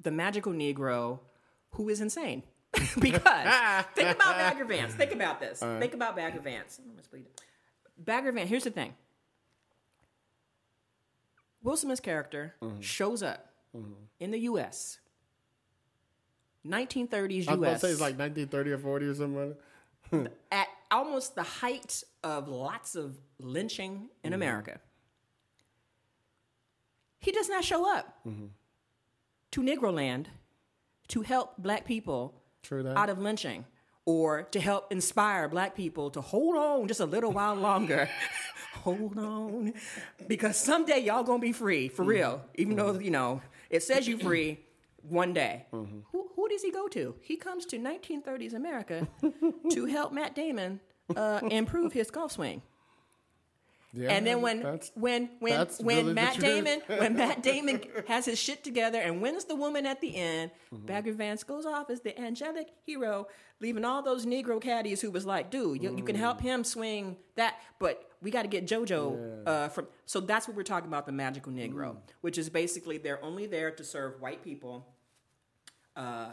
the magical Negro who is insane. because think about Bagger Vance. Think about this. Think about Bagger Vance. I'm almost bleeding. Bagger Vance. Here's the thing. Will Smith's character Mm-hmm. shows up in the U.S. 1930s I was U.S. about to say it's like 1930 or 40 or something. like at almost the height of lots of lynching in Mm-hmm. America. He does not show up Mm-hmm. to Negroland to help black people. Out of lynching or to help inspire black people to hold on just a little while longer. hold on. Because someday y'all gonna be free, for mm-hmm. real. Even though, mm-hmm. you know, it says you free one day. Mm-hmm. Who, who does he go to? He comes to 1930s America to help Matt Damon uh, improve his golf swing. Yeah, And then when that's- when when that's when really Matt. Damon when Matt Damon has his shit together and wins the woman at the end, Mm-hmm. Bagger Vance goes off as the angelic hero, leaving all those Negro caddies who was like, "Dude, you, you can help Mm. him swing that, but we got to get JoJo uh, from." So that's what we're talking about the magical Negro, Mm. which is basically they're only there to serve white people. Uh,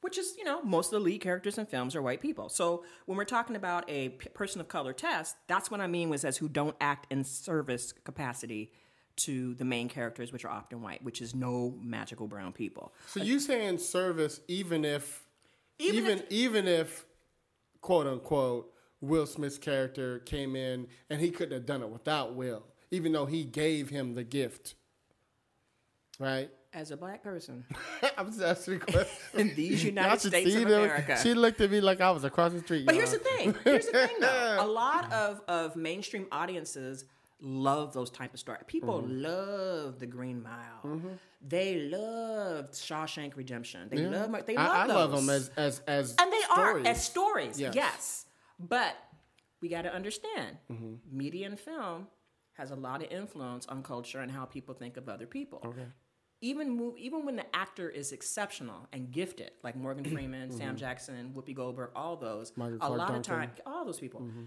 which is, you know, most of the lead characters in films are white people. So when we're talking about a p- person of color test, that's what I mean was as who don't act in service capacity to the main characters, which are often white, which is no magical brown people. So you saying service even if Even even if- even if, quote unquote Will Smith's character came in and he couldn't have done it without Will, even though he gave him the gift. Right? As a black person I'm just asking a question. in these United States of them. America. She looked at me like I was across the street. But here's the thing. Here's the thing, though. A lot of, of mainstream audiences love those type of stories. People Mm-hmm. love The Green Mile. They love Shawshank Redemption. They Yeah. love. They I, love I those. love them as as as and they stories. are as stories. Yes. Yes. But we got to understand, Mm-hmm. media and film has a lot of influence on culture and how people think of other people. Okay. Even move, even when the actor is exceptional and gifted, like Morgan Freeman, Sam mm-hmm. Jackson, Whoopi Goldberg, all those, a Clark lot of Duncan. time, all those people. Mm-hmm.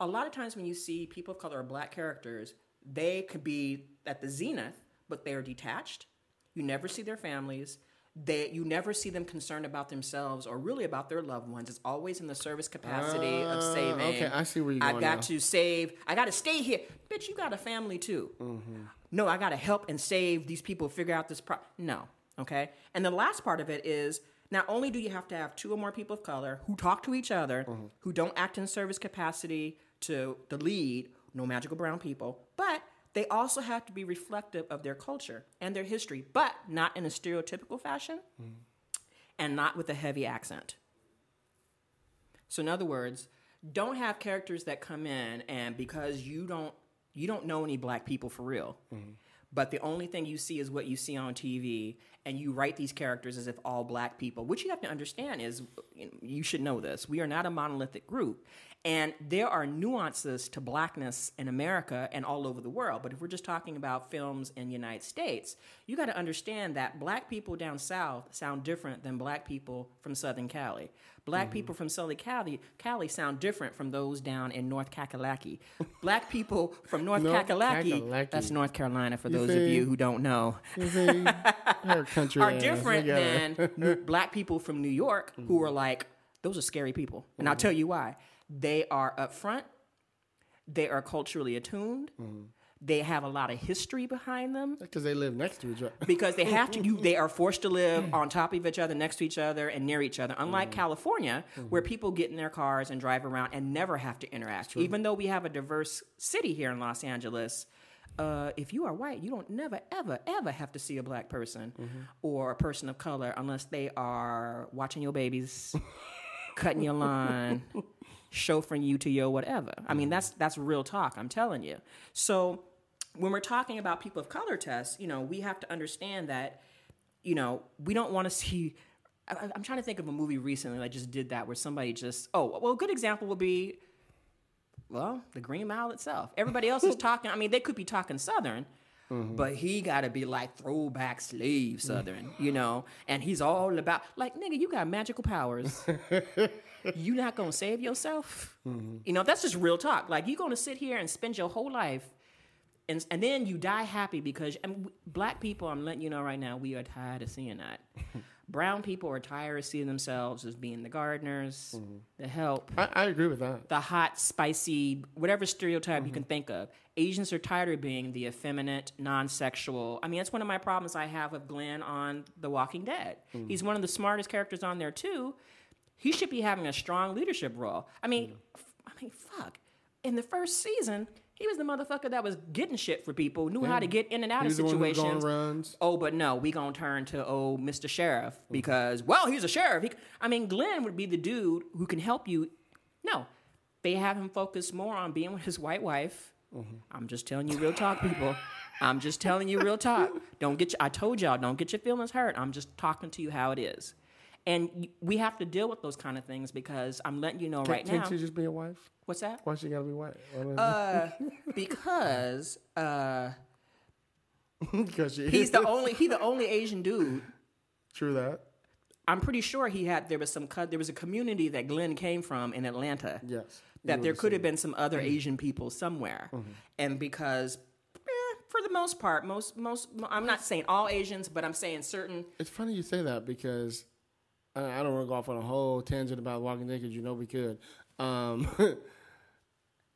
A lot of times when you see people of color or black characters, they could be at the zenith, but they are detached. You never see their families. They, you never see them concerned about themselves or really about their loved ones. It's always in the service capacity of Ah, saving. okay, I see where you're going. I got now. to save. I got to stay here, bitch. You got a family too. Mm-hmm. No, I got to help and save these people. Figure out this. Pro- no, okay. And the last part of it is not only do you have to have two or more people of color who talk to each other, Mm-hmm. who don't act in service capacity to the lead, no magical brown people, but they also have to be reflective of their culture and their history, but not in a stereotypical fashion Mm-hmm. and not with a heavy accent. So in other words, don't have characters that come in and because you don't you don't know any black people for real. But the only thing you see is what you see on TV, and you write these characters as if all black people. which you have to understand is, you should know this: we are not a monolithic group, and there are nuances to blackness in America and all over the world. But if we're just talking about films in the United States, you got to understand that black people down south sound different than black people from Southern Cali. Black mm-hmm. people from Southern Cali, Cali sound different from those down in North Kakalaki. Black people from North North Kakalaki, Kakalaki. that's North Carolina for You those of you who don't know, see? Country are different Look at her. than black people from New York who are mm-hmm. like, those are scary people. And I'll mm-hmm. tell you why. They are upfront, they are culturally attuned, mm-hmm. they have a lot of history behind them. Because they live next to each other. because they have to. You they are forced to live mm. on top of each other next to each other and near each other. Unlike mm. california mm-hmm. where people get in their cars and drive around and never have to interact. Even though we have a diverse city here in los angeles uh, if you are white you don't never ever ever have to see a black person mm-hmm. or a person of color unless they are watching your babies cutting your lawn chauffeuring you to your whatever. I mean, mm-hmm. that's that's real talk. I'm telling you. So when we're talking about people of color tests, you know, we have to understand that, you know, we don't want to see. I, I'm trying to think of a movie recently that just did that, where somebody just. Oh, well, a good example would be well, the Green Mile itself. Everybody else is talking. I mean, they could be talking Southern, Mm-hmm. but he got to be like throwback slave mm. Southern, you know. And he's all about like, nigga, you got magical powers. you not gonna save yourself? Mm-hmm. You know, that's just real talk. Like, you gonna sit here and spend your whole life. And, and then you die happy because and black people, I'm letting you know right now, we are tired of seeing that. Brown people are tired of seeing themselves as being the gardeners, mm-hmm. the help, I, I agree with that. the hot, spicy, whatever stereotype you mm-hmm. can think of. Asians are tired of being the effeminate, non-sexual. I mean, that's one of my problems I have with Glenn on The Walking Dead. Mm-hmm. He's one of the smartest characters on there too. He should be having a strong leadership role. I mean, f- I mean, fuck. In the first season, he was the motherfucker that was getting shit for people, knew how to get in and out He was of the one who situations. runs. Oh, but no, we gonna turn to oh Mr. Sheriff mm. because well he's a sheriff. He, I mean, Glenn would be the dude who can help you. No, they have him focus more on being with his white wife. Mm-hmm. I'm just telling you real talk, people. I'm just telling you real talk. Don't get. Your, I told y'all, don't get your feelings hurt. I'm just talking to you how it is, and we have to deal with those kind of things because I'm letting you know right Can't now. she just be a wife? What's that? Why she gotta be white? Because uh, because he's the only he the only Asian dude True that. I'm pretty sure he had there was some there was a community that Glenn came from in Atlanta. Yes. That there could have been some other Asian people somewhere, and because eh, for the most part, most most I'm not saying all Asians, but I'm saying certain. It's funny you say that because I, don't want to go off on a whole tangent about Walking Dead because you know we could. Um,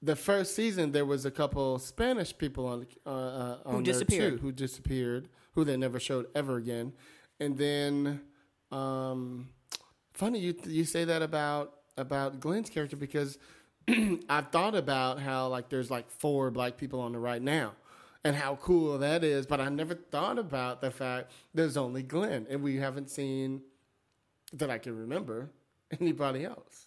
the first season, there was a couple Spanish people on uh, uh, on there, disappeared. too, who disappeared, who they never showed ever again. And then, um, funny you you say that about about Glenn's character because I've thought about how like there's like four black people on the right now. And how cool that is, but I never thought about the fact there's only Glenn, and we haven't seen that I can remember anybody else.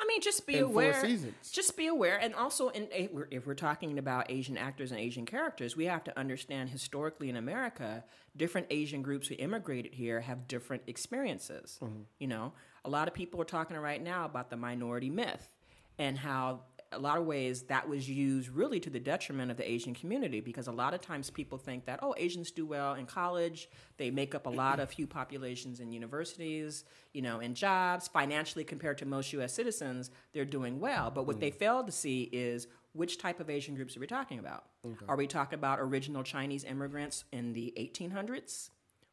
I mean, just be In aware. seasons. Just be aware, and also, in, if, we're, if we're talking about Asian actors and Asian characters, we have to understand historically in America, different Asian groups who immigrated here have different experiences. Mm-hmm. You know, a lot of people are talking right now about the minority myth and how a lot of ways that was used really to the detriment of the Asian community because a lot of times people think that oh Asians do well in college they make up a lot of few populations in universities you know in jobs financially compared to most US citizens they're doing well but what they fail to see is which type of Asian groups are we talking about are we talking about original Chinese immigrants in the 1800s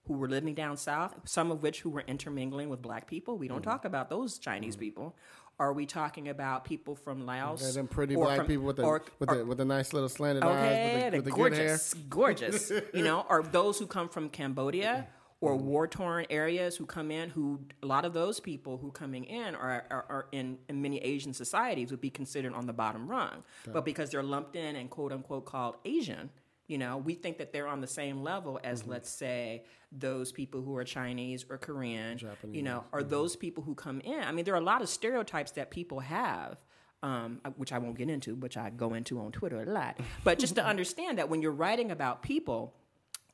who were living down south, some of which who were intermingling with black people. We don't Mm-hmm. talk about those Chinese people. Are we talking about people from Laos? Them pretty black from- people with the or- with or- the with the nice little slanted okay, eyes, with the, with the gorgeous, gorgeous. you know, or those who come from Cambodia or mm-hmm. war torn areas who come in. Who a lot of those people who coming in are, are, are in, in many Asian societies would be considered on the bottom rung, but because they're lumped in and quote unquote called Asian. You know, we think that they're on the same level as, Mm-hmm. let's say, those people who are Chinese or Korean, you know, or those people who come in. I mean, there are a lot of stereotypes that people have, um, which I won't get into, which I go into on Twitter a lot. But just to understand that when you're writing about people,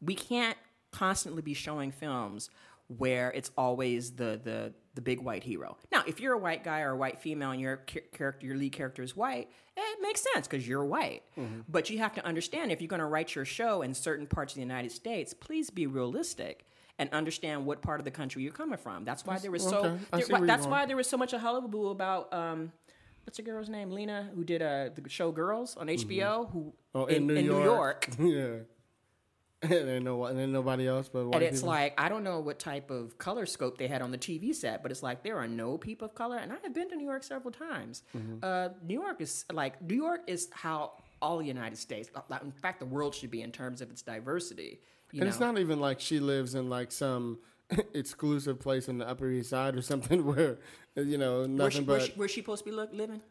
we can't constantly be showing films where it's always the the the big white hero. Now, if you're a white guy or a white female and your character, your lead character is white, it makes sense because you're white. But you have to understand if you're going to write your show in certain parts of the United States, please be realistic and understand what part of the country you're coming from. That's why there was so. okay. There- see that's why there was so much a hullabaloo about. Um, What's the girl's name? Lena, who did uh, the show Girls on HBO, who Oh, in, in New York yeah. and ain't no and ain't nobody else but white And it's people. like I don't know what type of color scope they had on the TV set, but it's like there are no people of color. And I have been to New York several times. Mm-hmm. Uh, New York is like New York is how all the United States, in fact, the world should be in terms of its diversity. You and know? it's not even like she lives in like some exclusive place in the Upper East Side or something where you know nothing where she, but where she, where's she supposed to be li- living?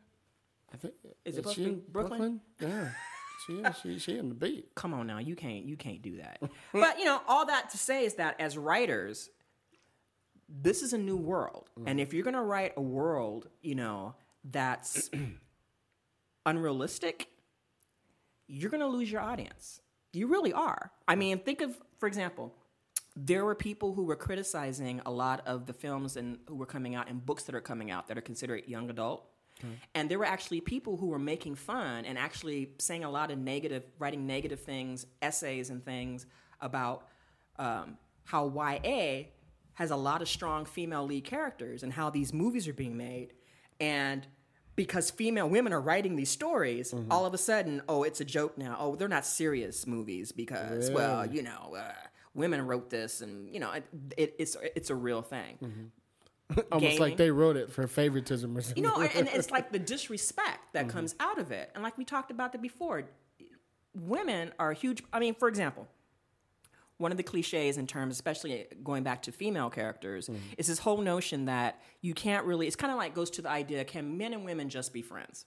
I think is it supposed to be in Brooklyn? Yeah, she is. She she in the beat. Come on now, you can't you can't do that. but you know, all that to say is that as writers, this is a new world, Mm-hmm. and if you're gonna write a world, you know that's unrealistic, you're going to lose your audience. You really are. I mean, think of, for example, there were people who were criticizing a lot of the films and who were coming out and books that are coming out that are considered young adult. And there were actually people who were making fun and actually saying a lot of negative, writing negative things, essays and things about um, how YA has a lot of strong female lead characters and how these movies are being made. And because female women are writing these stories, all of a sudden, oh, it's a joke now. Oh, they're not serious movies because, well, you know, uh, women wrote this, and you know, it, it, it's it's a real thing. Almost gaming. like they wrote it for favoritism or something. You know, and it's like the disrespect that comes out of it. And like we talked about that before, women are huge. I mean, for example, one of the cliches in terms, especially going back to female characters, is this whole notion that you can't really, it's kind of like goes to the idea can men and women just be friends?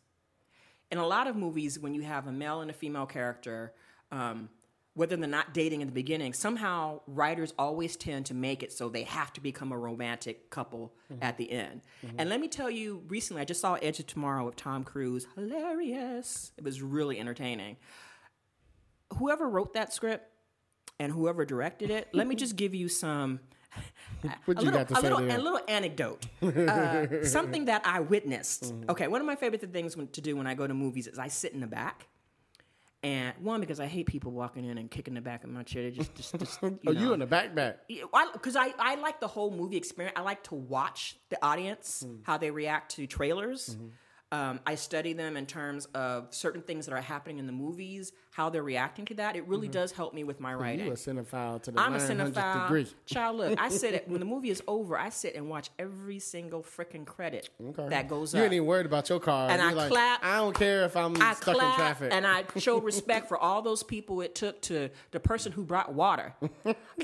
In a lot of movies, when you have a male and a female character, um, whether they're not dating in the beginning, somehow writers always tend to make it so they have to become a romantic couple at the end. And let me tell you, recently I just saw Edge of Tomorrow with Tom Cruise. Hilarious. It was really entertaining. Whoever wrote that script and whoever directed it, let me just give you some. What a you little, got to a say little, there? a little anecdote. Uh, something that I witnessed. Mm-hmm. Okay, one of my favorite things when, to do when I go to movies is I sit in the back. And one, because I hate people walking in and kicking the back of my chair. They Just, just, just you oh, know. you in the back back. Because I, I, like the whole movie experience. I like to watch the audience, Mm. how they react to trailers. Mm-hmm. Um, I study them in terms of certain things that are happening in the movies, how they're reacting to that. It really does help me with my writing. Mm-hmm. You a cinephile to the I'm a 900th cinephile. degree. Child, look, I sit at, when the movie is over, I sit and watch every single freaking credit Okay. that goes You up. You ain't even worried about your car. And You're I like, clap. I don't care if I'm I stuck in traffic. and I show respect for all those people it took to the person who brought water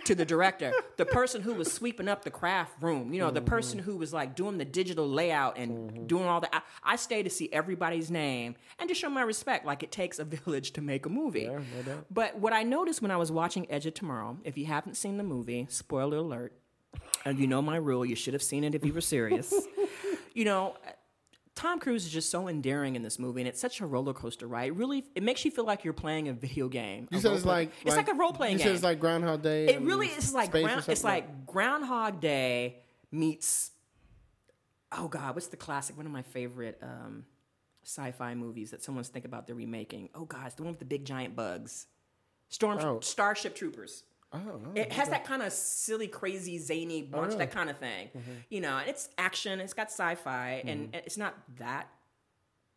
to the director, the person who was sweeping up the craft room, you know, the person who was like doing the digital layout and doing all that. I, I stay to see everybody's name and to show my respect, like it takes a village to make a movie. Yeah, no. But what I noticed when I was watching Edge of Tomorrow, if you haven't seen the movie, spoiler alert, and you know my rule, you should have seen it if you were serious. you know, Tom Cruise is just so endearing in this movie, and it's such a roller coaster ride. It really, it makes you feel like you're playing a video game. you said it's role-play- like it's like, a role playing You game. said it's like Groundhog Day. it really is like ground, it's something like Groundhog Day meets. Oh God, what's the classic? One of my favorite um, sci-fi movies that someone's think about they're remaking. Oh God, it's the one with the big giant bugs. Storm Oh. Starship Troopers. Oh, oh It has that kind of silly, crazy, zany, bunch, that oh. kind of thing. Mm-hmm. You know, and it's action. It's got sci-fi, and mm-hmm. it's not that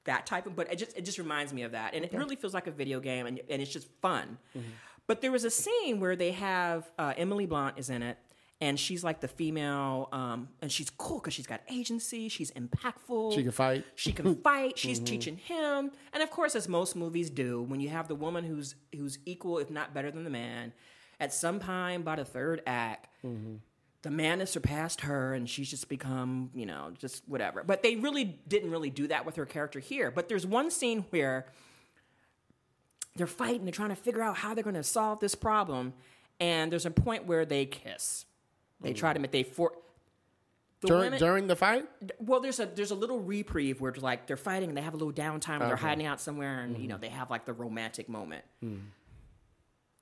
that type of. But it just it just reminds me of that, and it really feels like a video game, and and it's just fun. Mm-hmm. But there was a scene where they have uh, Emily Blunt is in it. And she's like the female, um, and she's cool because she's got agency. She's impactful. She can fight. She can fight. She's teaching him, and of course, as most movies do, when you have the woman who's who's equal, if not better than the man, at some time by the third act, the man has surpassed her, and she's just become, you know, just whatever. But they really didn't really do that with her character here. But there's one scene where they're fighting, they're trying to figure out how they're going to solve this problem, and there's a point where they kiss. They mm. try to make they for. The during, women- during the fight? well, there's a there's a little reprieve where it's like they're fighting and they have a little downtime. Where They're hiding out somewhere and you know mm-hmm. they have like the romantic moment. Hmm.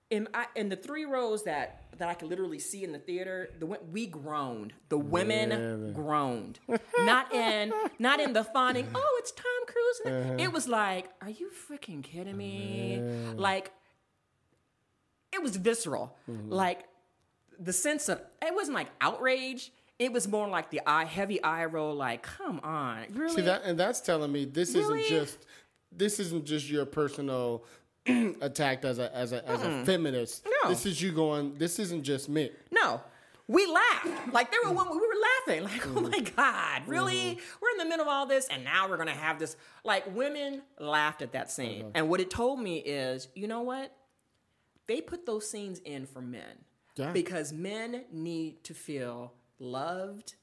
In I, in the three rows that that I could literally see in the theater, the wo- we groaned. The women Really? groaned. not in not in the fawning. Oh, it's Tom Cruise. Uh-huh. It was like, are you freaking kidding me? Like it was visceral. Mm-hmm. Like the sense of it wasn't like outrage. It was more like the eye heavy eye roll. Like, come on, really? See that, and that's telling me this Really? isn't just this isn't just your personal attack as a as a as a feminist. No. This is you going. This isn't just me. No. We laughed. Like there were one we were laughing. Like, oh my mm-hmm. God, really? Mm-hmm. We're in the middle of all this and now we're gonna have this. Like women laughed at that scene. Uh-huh. And what it told me is, you know what? They put those scenes in for men. Yeah. Because men need to feel loved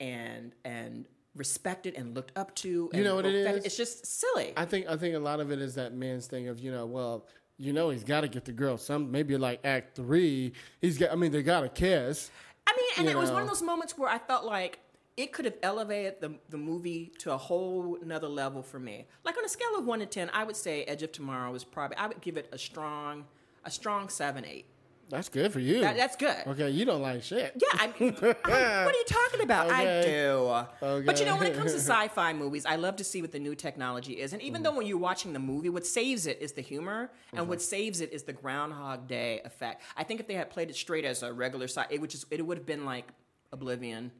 and and respected and looked up to. and know what it affected. It's just silly. I think I think a lot of it is that man's thing of you know well you know he's got to get the girl. Some maybe like Act Three. He's got. I mean they got a kiss. I mean, and You it was one of those moments where I felt like it could have elevated the the movie to a whole another level for me. Like on a scale of one to ten, I would say Edge of Tomorrow was probably I would give it a strong a strong seven eight. That's good for you. That, that's good. okay, you don't like shit. Yeah, I mean, I- what are you talking about? I do. Okay. But you know, when it comes to sci-fi movies, I love to see what the new technology is. And even though when you're watching the movie, what saves it is the humor, and what mm-hmm. saves it is the Groundhog Day effect. I think if they had played it straight as a regular sci, it would just it would have been like Oblivion.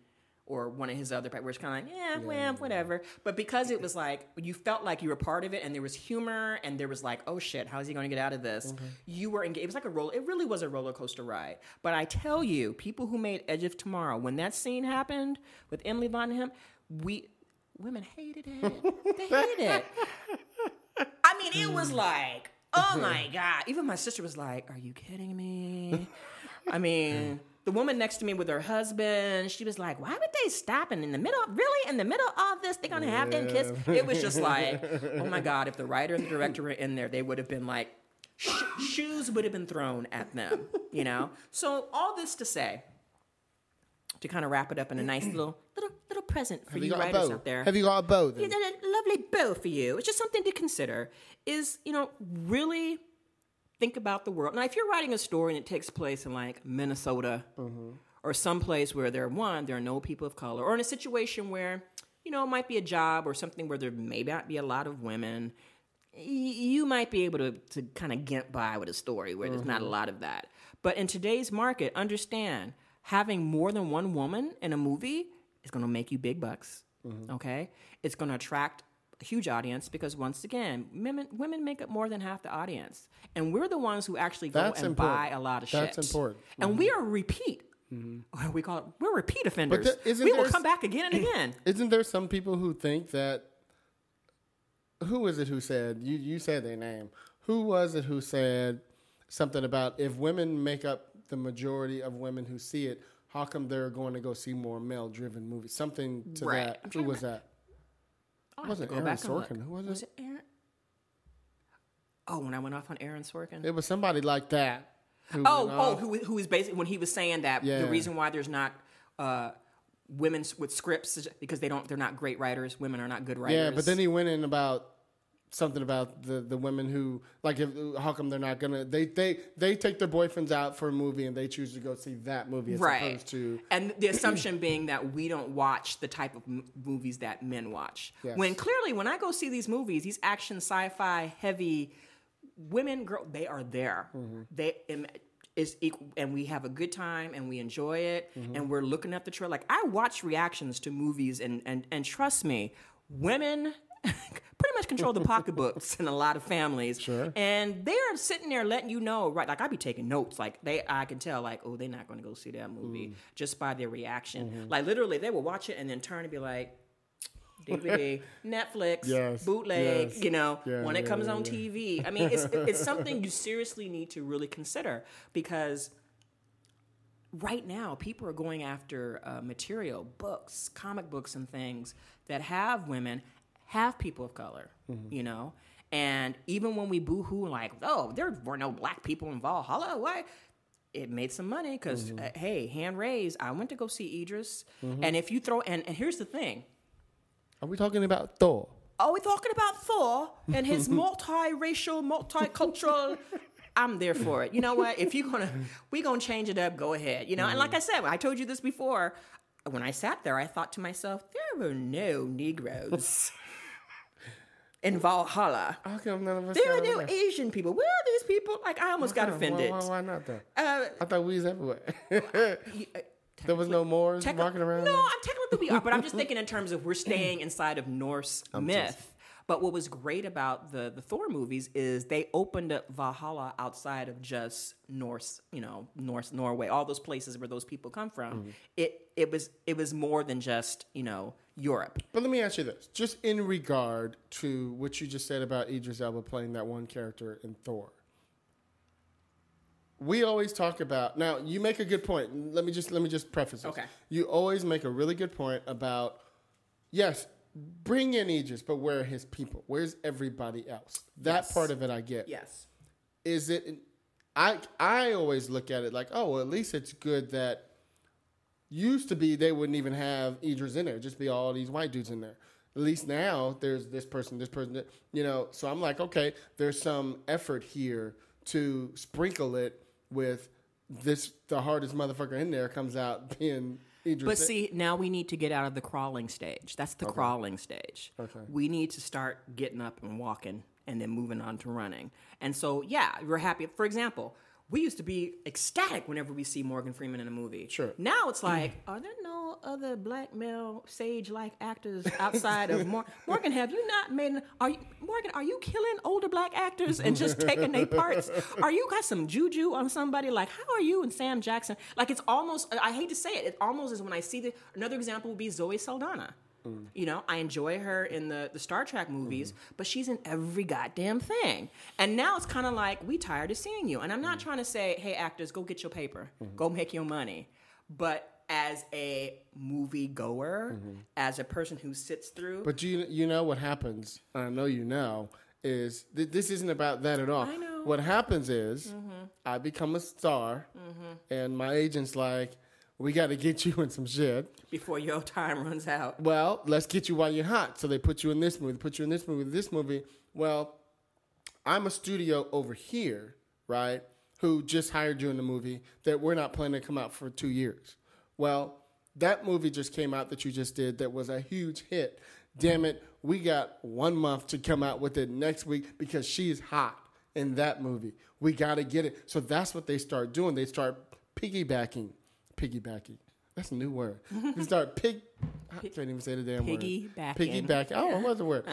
Or one of his other, where it's kind of like, yeah, well, whatever. But because it was like you felt like you were part of it, and there was humor, and there was like, oh shit, how's he going to get out of this? Mm-hmm. You were engaged. It was like a roller. It really was a roller coaster ride. But I tell you, people who made Edge of Tomorrow, when that scene happened with Emily Von him, we women hated it. They hated it. I mean, it was like, oh my god. Even my sister was like, "Are you kidding me?" I mean. The woman next to me with her husband, she was like, "Why would they stop and in the middle? Really, in the middle of all this, they're gonna have them kiss?" It was just like, "Oh my god!" If the writer and the director were in there, they would have been like, sh- shoes would have been thrown at them, you know. So all this to say, to kind of wrap it up in a nice little little little present for Have you, you writers out there. Have you got a bow? Then? Yeah, that lovely bow for you. It's just something to consider. Is you know really think about the world. Now, if you're writing a story and it takes place in like Minnesota mm-hmm. or someplace where there are one there are no people of color, or in a situation where you know it might be a job or something where there may not be a lot of women. y- You might be able to, to kind of get by with a story where there's not a mm-hmm. lot of that. But in today's market, understand having more than one woman in a movie is going to make you big bucks. Mm-hmm. Okay, it's going to attract a huge audience because once again, women women make up more than half the audience, and we're the ones who actually go That's and important. buy a lot of shit. That's important. and mm-hmm. we are repeat. We call it we're repeat offenders. there- we will come back again and again. Isn't there some people who think that? Who was it who said you? You said their name. Who was it who said something about if women make up the majority of women who see it, how come they're going to go see more male-driven movies? Something to Right. that. Who was that? I'll have wasn't Aaron back and look. Sorkin. Who was it? Was it Aaron? Oh, when I went off on Aaron Sorkin. It was somebody like that. who Oh, oh, who who was basically when he was saying that Yeah. the reason why there's not uh, women with scripts is because they don't they're not great writers. Women are not good writers. Yeah, but then he went in about something about the, the women who like if how come they're not gonna they they they take their boyfriends out for a movie and they choose to go see that movie as right. opposed to and the assumption being that we don't watch the type of m- movies that men watch. Yes. When clearly, when I go see these movies, these action, sci-fi, heavy women, girl, they are there. Mm-hmm. They is equal, and we have a good time and we enjoy it, Mm-hmm. and we're looking at the trailer. Like I watch reactions to movies, and and and trust me, women. pretty much control the pocketbooks in a lot of families. Sure. And they are sitting there letting you know, right? Like I'd be taking notes. Like they I can tell, like, oh, they're not gonna go see that movie Mm. just by their reaction. Mm-hmm. Like literally they will watch it and then turn and be like, DVD, Netflix, Yes, bootleg, yes. you know, Yeah, when it yeah, comes yeah, on. TV. I mean, it's it's something you seriously need to really consider because right now people are going after uh, material books comic books and things that have women have people of color mm-hmm. you know and even when we boo-hoo like oh there were no black people in valhalla why it made some money because mm-hmm. uh, hey hand raised i went to go see idris mm-hmm. and if you throw and, and here's the thing Are we talking about Thor? are we talking about Thor and his multiracial, multicultural? I'm there for it. You know what? If you're gonna, we gonna change it up. Go ahead. You know. And like I said, I told you this before. When I sat there, I thought to myself, there were no Negroes in Valhalla. How come none of us There are no there? Asian people. Where are these people? Like I almost got Why- offended. Why, why not though? Uh, I thought we was everywhere. uh, there was no Moors walking around. No, I'm technically we are, but I'm just thinking in terms of we're staying inside of Norse myth. But what was great about the the Thor movies is they opened up Valhalla outside of just Norse, you know, Norse Norway, all those places where those people come from. Mm-hmm. It it was it was more than just you know Europe. But let me ask you this: just in regard to what you just said about Idris Elba playing that one character in Thor, we always talk about. Now, you make a good point. Let me just let me just preface this. Okay. You always make a really good point about yes, bring in Idris, but where are his people? Where's everybody else? That Yes. part of it I get. Yes. Is it? I I always look at it like, oh, well, at least it's good that used to be they wouldn't even have Idris in there, just be all these white dudes in there. At least now there's this person, this person, you know. So I'm like, okay, there's some effort here to sprinkle it with this. The hardest motherfucker in there comes out being Idris. But see, now we need to get out of the crawling stage. That's the crawling stage. Okay. We need to start getting up and walking and then moving on to running. And so, yeah, we're happy. For example, we used to be ecstatic whenever we see Morgan Freeman in a movie. Sure. Now it's like, are there no other black male sage like actors outside of Mor- Morgan? Have you not made? An, are you Morgan? Are you killing older black actors and just taking their parts? Are you got some juju on somebody? Like, how are you and Sam Jackson? Like, it's almost. I hate to say it. It almost is when I see the. Another example would be Zoe Saldana. Mm. You know, I enjoy her in the, the Star Trek movies, mm-hmm. but she's in every goddamn thing. And now it's kind of like, we tired of seeing you. And I'm not mm. trying to say, hey, actors, go get your paper, mm-hmm. go make your money. But as a movie goer, mm-hmm. as a person who sits through, But you you know what happens? I know you know is th- this isn't about that at all. I know. What happens is I become a star, and my agent's like, "We got to get you in some shit." before your time runs out. Well, let's get you while you're hot. So they put you in this movie, they put you in this movie, this movie. Well, I'm a studio over here, right? Who just hired you in the movie that we're not planning to come out for two years. Well, that movie just came out that you just did that was a huge hit. Damn it, we got one month to come out with it next week because she's hot in that movie. We got to get it. So that's what they start doing. They start piggybacking. Piggybacking. That's a new word. They start pig. I can't even say the damn word. Piggybacking. Piggyback. Oh, what's the word?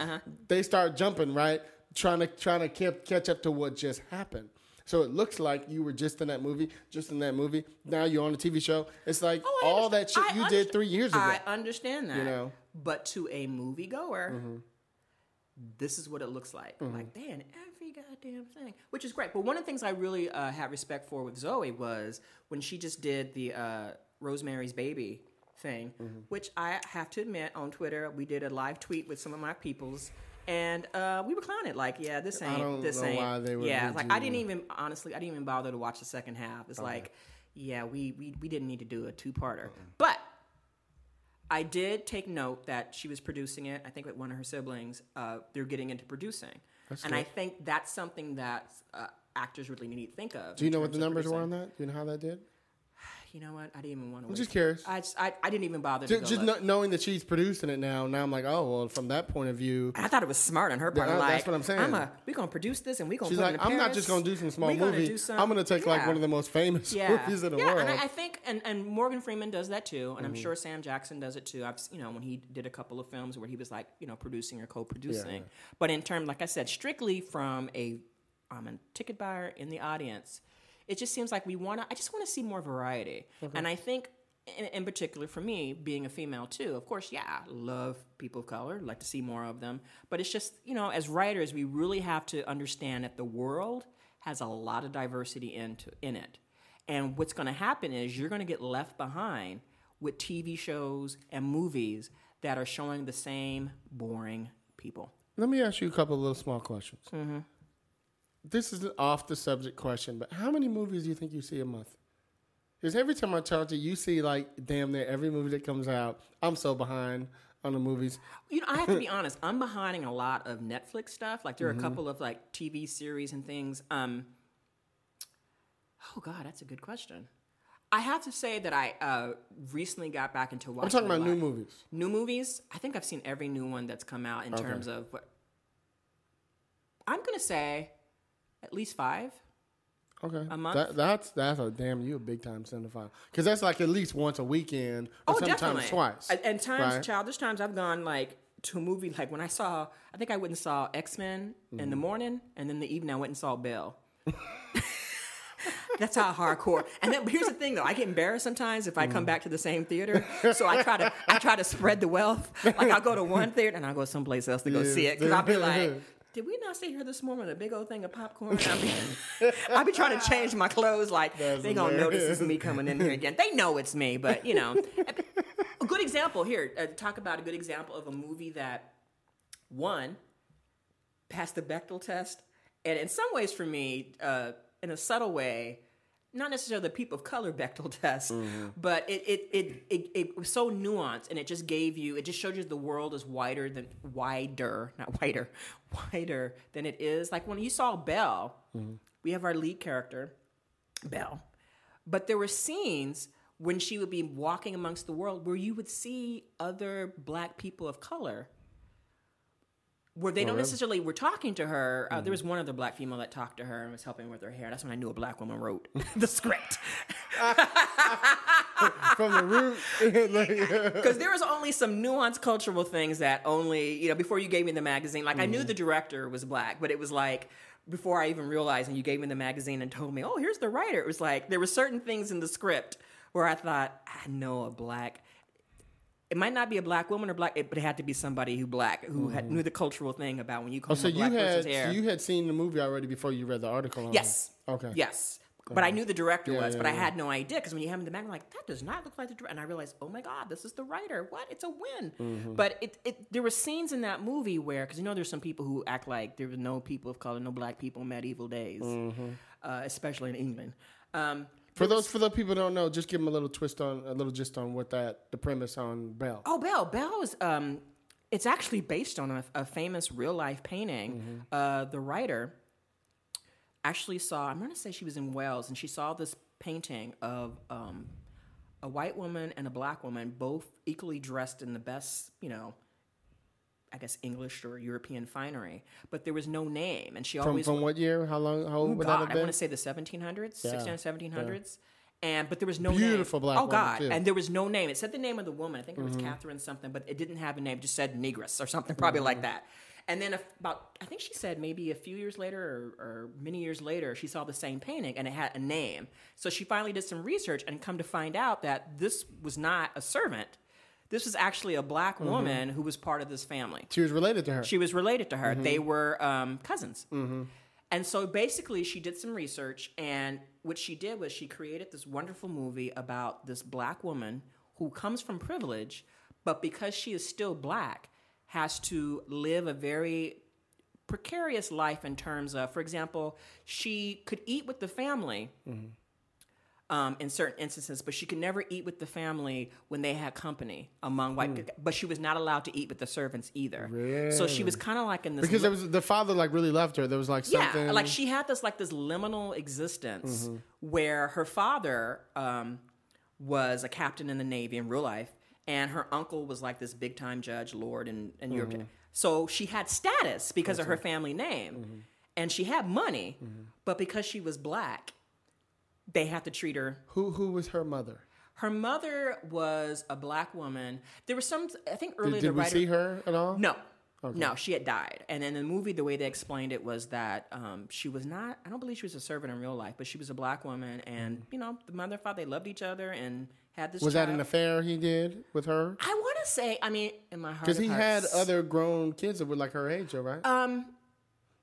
They start jumping right, trying to trying to keep, catch up to what just happened. So it looks like you were just in that movie, just in that movie. Now you're on a TV show. It's like Oh, all that shit I you did three years ago. I understand that. You know? Mm-hmm. But to a moviegoer, this is what it looks like. Like, they in every goddamn thing, which is great. But one of the things I really uh, had respect for with Zoe was when she just did the uh, Rosemary's Baby thing, Mm-hmm. which I have to admit on Twitter, we did a live tweet with some of my peoples. And uh, we were clowning it, like, yeah, this ain't, this ain't. why they would yeah, like I didn't even honestly, I didn't even bother to watch the second half. It's like, yeah, we, we we didn't need to do a two parter, but I did take note that she was producing it. I think with one of her siblings, uh, they're getting into producing, and I think that's something that uh, actors really need to think of. Do you know what the of numbers were on that? Do you know how that did? You know what? I didn't even want to. I'm just curious. I, just, I I didn't even bother to Just, just look. knowing that she's producing it now, now I'm like, oh well, from that point of view, I thought it was smart on her part. Yeah, like, that's what I'm saying. I'm a, we're gonna produce this and we're gonna. she's like, I'm not just gonna do some small gonna movie. some- I'm gonna take like one of the most famous yeah. movies in the yeah, world. and I, I think, and, and Morgan Freeman does that too, and I'm Mm-hmm. sure Sam Jackson does it too. I've, you know, when he did a couple of films where he was like, you know, producing or co-producing. Yeah, yeah. But in terms, like I said, strictly from a, I'm a ticket buyer in the audience, it just seems like we want to. I just want to see more variety, and I think. In, in particular, for me, being a female too, of course, yeah, love people of color, like to see more of them. But it's just, you know, as writers, we really have to understand that the world has a lot of diversity into in it. And what's going to happen is you're going to get left behind with TV shows and movies that are showing the same boring people. Let me ask you a couple of little small questions. Mm-hmm. This is an off the subject question, but how many movies do you think you see a month? Because every time I talk to you, you see like damn near every movie that comes out. I'm so behind on the movies. You know, I have to be honest. I'm behind in a lot of Netflix stuff. Like there are Mm-hmm. a couple of like TV series and things. Um, oh God, that's a good question. I have to say that I uh, recently got back into watching. I'm talking about new movies. New movies. I think I've seen every new one that's come out in terms of. What, I'm gonna say, at least five. Okay, A month? That, that's that's a damn you a big time cinephile because that's like at least once a weekend or Oh, sometimes definitely. twice. And, and times, right? childish times, I've gone like to a movie. Like when I saw, I think I went and saw X Men in Mm-hmm. the morning, and then the evening I went and saw Belle. That's how hardcore. And then here's the thing, though. I get embarrassed sometimes if I Mm. come back to the same theater. So I try to I try to spread the wealth. Like I'll go to one theater and I'll go someplace else to go Yeah. see it because I'll be like. Did we not sit here this morning with a big old thing of popcorn? I'll be, I'll be trying to change my clothes. Like That's they gonna notice hilarious. it's me coming in here again. They know it's me, but you know, a good example here. Uh, talk about a good example of a movie that one passed the Bechdel test, and in some ways, for me, uh, in a subtle way, not necessarily the people of color Bechdel test, mm-hmm. but it it, it it it was so nuanced and it just gave you it just showed you the world is wider than wider, not wider, wider than it is. Like when you saw Belle, mm-hmm. we have our lead character, Belle, but there were scenes when she would be walking amongst the world where you would see other black people of color where they don't necessarily were talking to her. Uh, there was one other black female that talked to her and was helping with her hair. That's when I knew a black woman wrote the script From the root. Because there was only some nuanced cultural things that only you know before you gave me the magazine. Like I knew Mm-hmm. the director was black, but it was like. Before I even realized, and you gave me the magazine and told me, "Oh, here's the writer." It was like there were certain things in the script where I thought, "I know a black." It might not be a black woman or black, but it had to be somebody who black who had, knew the cultural thing about when you comb Mm-hmm. so a you black had person's hair. so you had seen the movie already before you read the article. On it. Yes. It. Okay. Yes. But I knew the director Yeah, was, yeah, but I had no idea because when you have him in the back, I'm like, that does not look like the director. And I realized, oh my god, this is the writer. What? It's a win. Mm-hmm. But it, it, there were scenes in that movie where, because you know, there's some people who act like there were no people of color, no black people in medieval days, Mm-hmm. uh, especially in England. Um, For those for the people who don't know, just give them a little twist on a little gist on what that the premise on Belle. Oh, Belle. Belle is. Um, it's actually based on a, a famous real life painting. Mm-hmm. Uh, the writer actually saw. I'm going to say she was in Wales, and she saw this painting of um, a white woman and a black woman, both equally dressed in the best, you know. I guess English or European finery, but there was no name, and she From always from what year? How long? How old would that God, have I want to say the 1700s, Yeah. 1600s, 1700s. And but there was no Beautiful name. black Oh God! too. Mm-hmm. And there was no name. It said the name of the woman. I think it was Catherine something, but it didn't have a name. It just said Negress or something, probably like that. And then about, I think she said maybe a few years later or, or many years later, she saw the same painting and it had a name. So she finally did some research and come to find out that this was not a servant. This was actually a black Mm-hmm. woman who was part of this family. She was related to her. She was related to her. They were um, cousins. And so basically, she did some research, and what she did was she created this wonderful movie about this black woman who comes from privilege, but because she is still black, has to live a very precarious life in terms of, for example, she could eat with the family. Um, in certain instances, but she could never eat with the family when they had company among white. But she was not allowed to eat with the servants either. So she was kind of like in this because li- there was the father like really loved her. There was like something. yeah, like she had this like this liminal existence Mm-hmm. where her father um, was a captain in the navy in real life, and her uncle was like this big time judge, lord and in Europe. Mm-hmm. So she had status because of her family name, Mm-hmm. and she had money, but because she was black, they had to treat her who who was her mother? her mother was a black woman. There was some, I think, earlier Did, the did we writer. see her at all? No. No, she had died. And in the movie, the way they explained it was that um, she was not, I don't believe she was a servant in real life, but she was a black woman. And, you know, the mother and father, they loved each other and had this Was that an affair he did with her? I want to say, I mean, in my heart. Because he had other grown kids that were like her age, right? Um,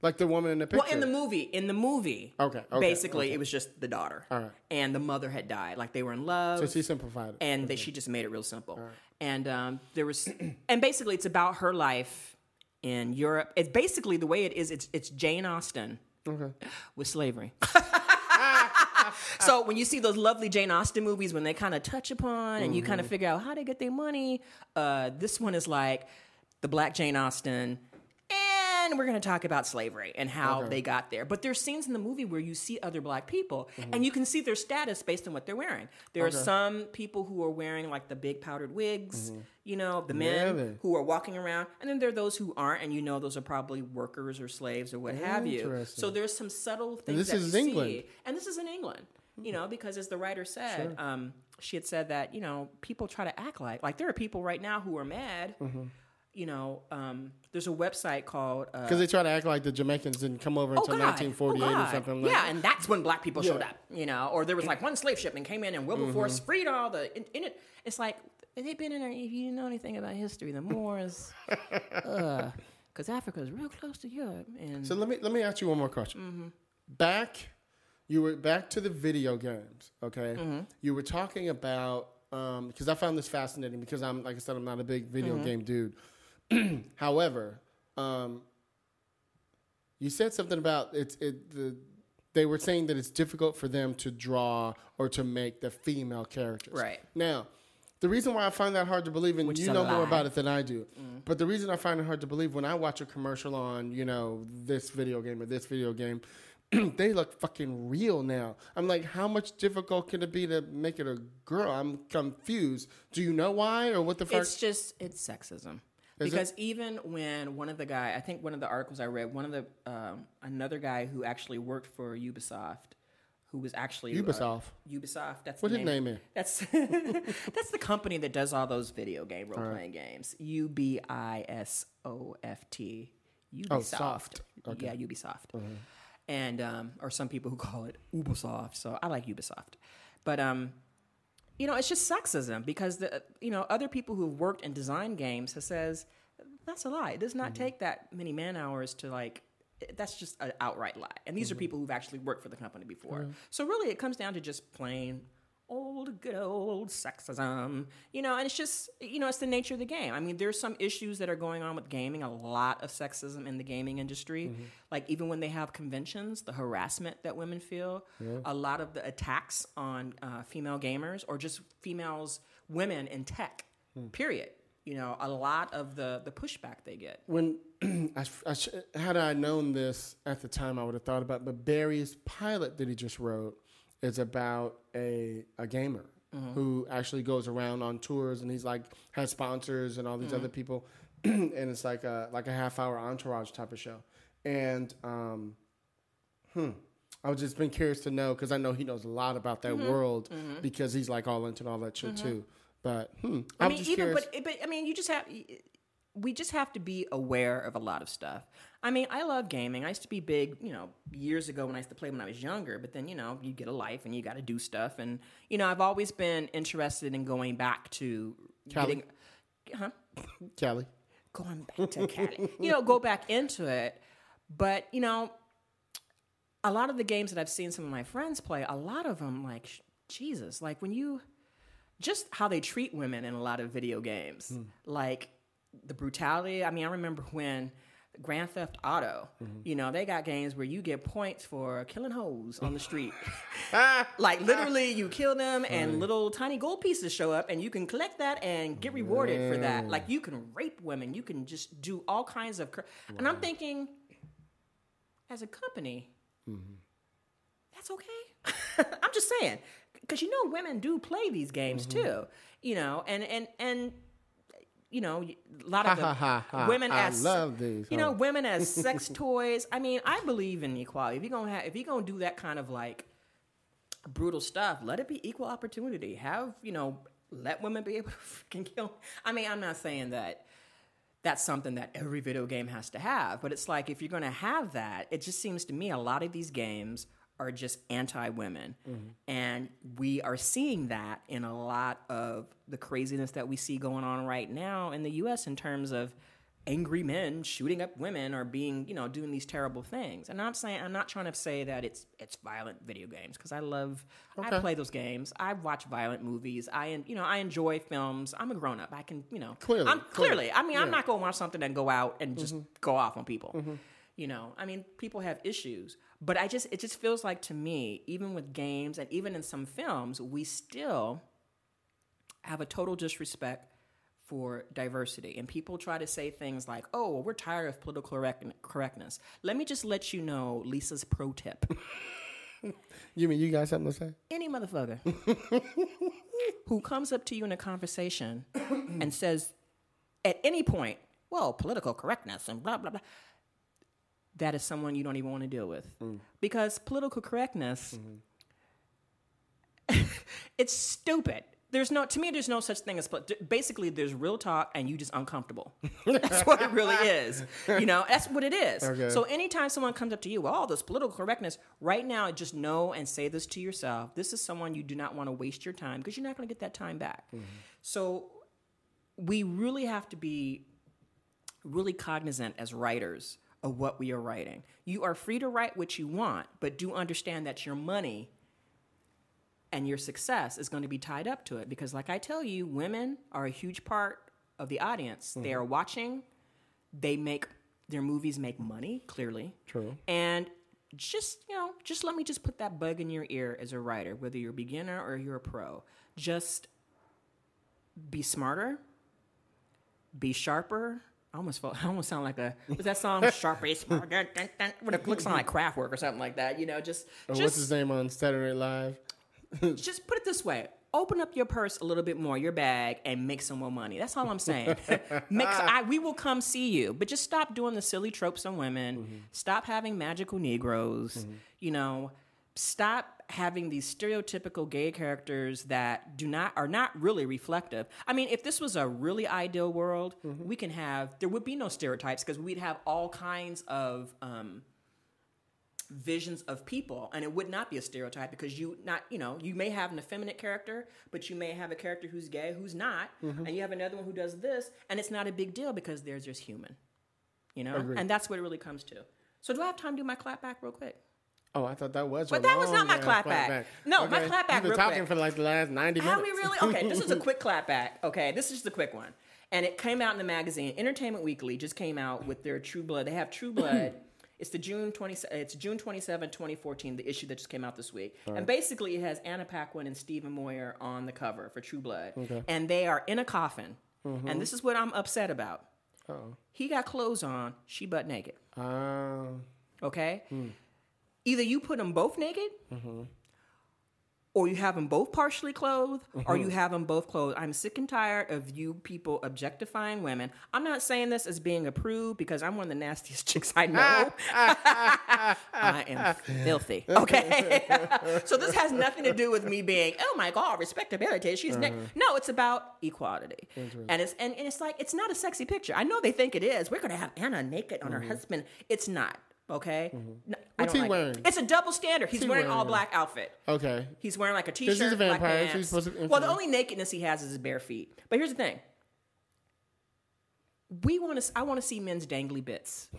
like the woman in the picture. well, in the movie, in the movie, Okay, okay, basically, okay. it was just the daughter. All right. And the mother had died. Like they were in love. so she simplified it. and they, she just made it real simple. And um, there was, and basically, it's about her life in Europe. It's basically the way it is. It's it's Jane Austen okay. with slavery. so when you see those lovely Jane Austen movies, when they kind of touch upon and you kind of figure out how they get their money, uh, this one is like the Black Jane Austen. And we're going to talk about slavery and how they got there. But there's scenes in the movie where you see other black people and you can see their status based on what they're wearing. There are some people who are wearing like the big powdered wigs, you know, the men Really? who are walking around. And then there are those who aren't, and you know, those are probably workers or slaves or what have you. So there's some subtle things this that is England. see. And this is in England, you know, because as the writer said, um, she had said that, you know, people try to act like, like there are people right now who are mad. Mm-hmm. You know, um, there's a website called. Uh, Because they try to act like the Jamaicans didn't come over until 1948 Oh, or something like Yeah, and that's when black people showed up, you know, or there was like one slave shipment came in and Wilberforce Mm-hmm. freed all the in, in it. It's like they've been in there. If you didn't know anything about history, the Moors, because Africa is real close to Europe, and So let me let me ask you one more question. Mm-hmm. Back, you were back to the video games. Okay, Mm-hmm. you were talking about because I found this fascinating because I'm like I said I'm not a big video Mm-hmm. game dude. However, um, you said something about it's it the they were saying that it's difficult for them to draw or to make the female characters. Right. Now, the reason why I find that hard to believe, and Which you know more about it than I do, but the reason I find it hard to believe when I watch a commercial on, you know, this video game or this video game, they look fucking real now. I'm like, how much difficult can it be to make it a girl? I'm confused. Do you know why or what the fuck? It's just it's sexism. Is because even when one of the guy, I think one of the articles I read, one of the um, another guy who actually worked for Ubisoft, who was actually uh, Ubisoft. Ubisoft. That's What his name is? That's that's the company that does all those video game role playing games. U B I S O F T. Ubisoft. Oh, soft. Okay. Yeah, Ubisoft. And um, or some people who call it Ubisoft. So I like Ubisoft, but um, you know, it's just sexism because the you know other people who've worked in design games has says that's a lie. It does not mm-hmm. take that many man hours to like. Eh, that's just an outright lie. And these are mm-hmm. people who've actually worked for the company before. Mm-hmm. So really, it comes down to just plain old, good old sexism. You know, and it's just you know, it's the nature of the game. I mean, there's some issues that are going on with gaming. A lot of sexism in the gaming industry. Like even when they have conventions, the harassment that women feel, a lot of the attacks on uh, female gamers or just females, women in tech. Period. You know, a lot of the the pushback they get. when I, I sh- had I known this at the time, I would have thought about. it. But Barry's pilot that he just wrote is about a a gamer who actually goes around on tours and he's like has sponsors and all these other people, and it's like a like a half hour entourage type of show. And um, hmm, I was just been curious to know because I know he knows a lot about that world because he's like all into all that shit too. But hmm, I mean, just even curious. but but I mean, you just have we just have to be aware of a lot of stuff. I mean, I love gaming. I used to be big, you know, years ago when I used to play when I was younger. But then, you know, you get a life and you got to do stuff. And you know, I've always been interested in going back to Cali. getting, huh? Callie. going back to Cali. you know, go back into it. But, you know, a lot of the games that I've seen some of my friends play, a lot of them, like, Jesus, like when you, just how they treat women in a lot of video games, hmm. like the brutality. I mean, I remember when Grand Theft Auto, mm-hmm. you know, they got games where you get points for killing hoes on the street. like literally, you kill them, and little tiny gold pieces show up, and you can collect that and get rewarded for that. Like you can rape women, you can just do all kinds of. Cr- And I'm thinking, as a company, mm-hmm. that's okay. I'm just saying, because you know, women do play these games mm-hmm. too. You know, and and and. You know, a lot of the Ha, ha, ha, women I as love these, You know, women as sex toys. I mean, I believe in equality. If you're gonna have, if you're gonna do that kind of like brutal stuff, let it be equal opportunity. Have you know, let women be able to freaking kill. I mean, I'm not saying that that's something that every video game has to have, but it's like if you're gonna have that, it just seems to me a lot of these games are just anti-women, mm-hmm. and we are seeing that in a lot of the craziness that we see going on right now in the U.S. in terms of angry men shooting up women or being, you know, doing these terrible things. And I'm saying I'm not trying to say that it's it's violent video games because I love I play those games. I watch violent movies. I you know I enjoy films. I'm a grown up. I can you know Clearly, I'm clearly. clearly. I mean I'm not going to watch something and go out and just mm-hmm. go off on people. Mm-hmm. You know, I mean, people have issues, but I just it just feels like to me, even with games and even in some films, we still have a total disrespect for diversity. And people try to say things like, oh, well, we're tired of political correct- correctness. Let me just let you know Lisa's pro tip. You mean you got something to say? Any motherfucker who comes up to you in a conversation and says, at any point, well, political correctness and blah, blah, blah, that is someone you don't even want to deal with. Mm. Because political correctness, mm-hmm. it's stupid. There's no, to me, there's no such thing as, basically, there's real talk and you just uncomfortable. That's what it really is. You know, that's what it is. Okay. So anytime someone comes up to you, oh, this political correctness, right now, just know and say this to yourself. This is someone you do not want to waste your time because you're not going to get that time back. Mm-hmm. So we really have to be really cognizant as writers of what we are writing. You are free to write what you want, but do understand that your money and your success is going to be tied up to it because like I tell you, women are a huge part of the audience. They mm-hmm. are watching, they make their movies make money, clearly. True. And just, you know, just let me just put that bug in your ear as a writer, whether you're a beginner or you're a pro. Just be smarter, be sharper. I almost felt, I almost sound like a was that song sharper, is smarter, dun, dun, dun, but it looks like Kraftwerk or something like that. You know, just oh, Or just what's his name on Saturday Night Live? just put it this way open up your purse a little bit more your bag and make some more money. That's all i'm saying. Make, I, we will come see you but just stop doing the silly tropes on women. Mm-hmm. Stop having magical negroes mm-hmm. you know. Stop having these stereotypical gay characters that do not are not really reflective. I mean if this was a really ideal world we can have there would be no stereotypes because we'd have all kinds of um, visions of people and it would not be a stereotype because you not you know you may have an effeminate character but you may have a character who's gay who's not Mm-hmm. and you have another one who does this and it's not a big deal because they're just human you know? And that's what it really comes to. So do i have time to do my clap back real quick Oh, I thought that was. But that was not my long-ass clap back. No, my clap back You've been talking quick. for like the last ninety minutes. Are we really? Okay, this is a quick clap back. Okay, this is just a quick one. And it came out in the magazine. Entertainment Weekly just came out with their True Blood. They have True Blood. It's the June 20, it's June 27, 2014, the issue that just came out this week. And basically it has Anna Paquin and Stephen Moyer on the cover for True Blood. And they are in a coffin. And this is what I'm upset about. Oh. He got clothes on, she butt naked. Um, Okay? Either you put them both naked, Mm-hmm. or you have them both partially clothed, or Mm-hmm. you have them both clothed. I'm sick and tired of you people objectifying women. I'm not saying this as being approved because I'm one of the nastiest chicks I know. I am filthy. Okay? so this has nothing to do with me being, oh my God, respectability. She's na-" Uh-huh. no, it's about equality. And it's and, and it's like it's not a sexy picture. I know they think it is. We're gonna have Anna naked on her husband. It's not. Okay. Mm-hmm. What's he like it. It's a double standard. He's he wearing wearing all black outfit. okay. He's wearing like a t-shirt, a black vampire, so he's supposed to well, the only nakedness he has is his bare feet. But here's the thing: we want to. I want to see men's dangly bits.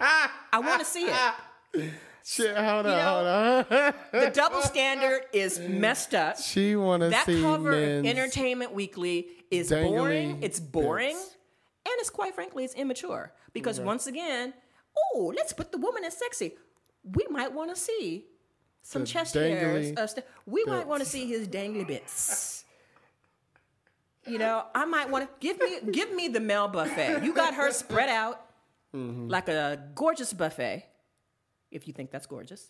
I want to see it. Shit, hold on, You know- hold on. The double standard is messed up. she want to see That cover of Entertainment Weekly is boring. It's boring, bits. and it's quite frankly, it's immature. Because once again, oh, let's put the woman as sexy. We might want to see some The chest hairs. Of st- we might want to see his dangly bits. You know, I might want to give me give me the male buffet. You got her spread out Mm-hmm. like a gorgeous buffet, if you think that's gorgeous.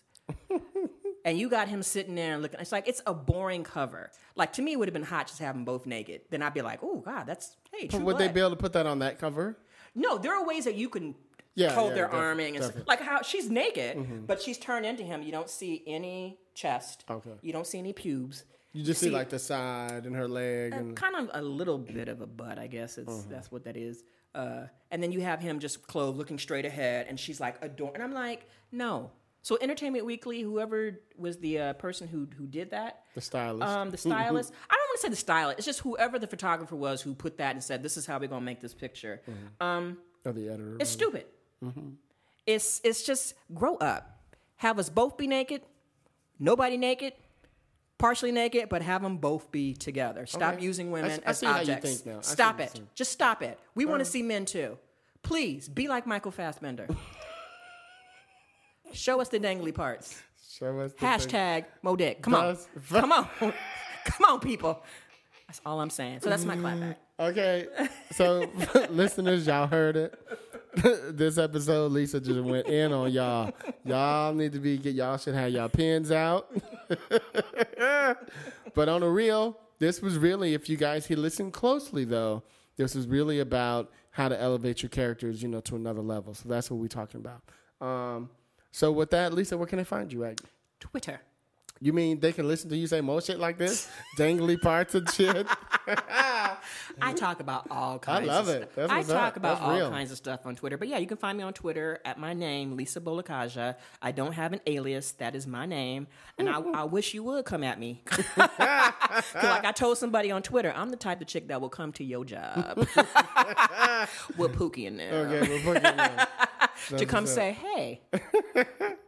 and you got him sitting there and looking. It's like it's a boring cover. Like to me, it would have been hot just to have them both naked. Then I'd be like, oh God, that's hey. Would they be able to put that on that cover? No, there are ways that you can Yeah, hold yeah, their defi- arming and stuff. Mm-hmm. like how she's naked, but she's turned into him. You don't see any chest. Okay. You don't see any pubes. You just see, like the side and her leg and kind of a little bit of a butt, I guess. It's Mm-hmm. that's what that is. Uh, and then you have him just clothed, looking straight ahead, and she's like adorn. And I'm like, no. So Entertainment Weekly, whoever was the uh, person who who did that, the stylist. um, the stylist. I don't want to say the stylist. It's just whoever the photographer was who put that and said, "This is how we're gonna make this picture." Um, or the editor. it's stupid. Mm-hmm. It's it's just grow up. Have us both be naked, nobody naked, partially naked, but have them both be together. Stop Okay. using I women as see how you objects. I Stop it. Just stop it. We want to see men too. Please be like Michael Fassbender. Show us the dangly parts. Show us the. Hashtag Mo Dick. Come on. Come on. Come on, people. That's all I'm saying. So that's my clapback. Mm, okay, so listeners, y'all heard it. this episode, Lisa just went in on y'all. Y'all need to be get y'all should have y'all pens out. but on the real, this was really, if you guys he listened closely though, this was really about how to elevate your characters, you know, to another level. So that's what we're talking about. Um, so with that, Lisa, where can I find you at? Twitter. You mean they can listen to you say more shit like this, dangly parts and shit? I talk about all kinds. I love of it. Stuff. That's I talk up. about That's all real. kinds of stuff on Twitter. But yeah, you can find me on Twitter at my name, Lisa Bolekaja. I don't have an alias. That is my name, and I, I wish you would come at me. like I told somebody on Twitter, I'm the type of chick that will come to your job with Pookie in there Okay, we're putting it in. to come say, "Hey."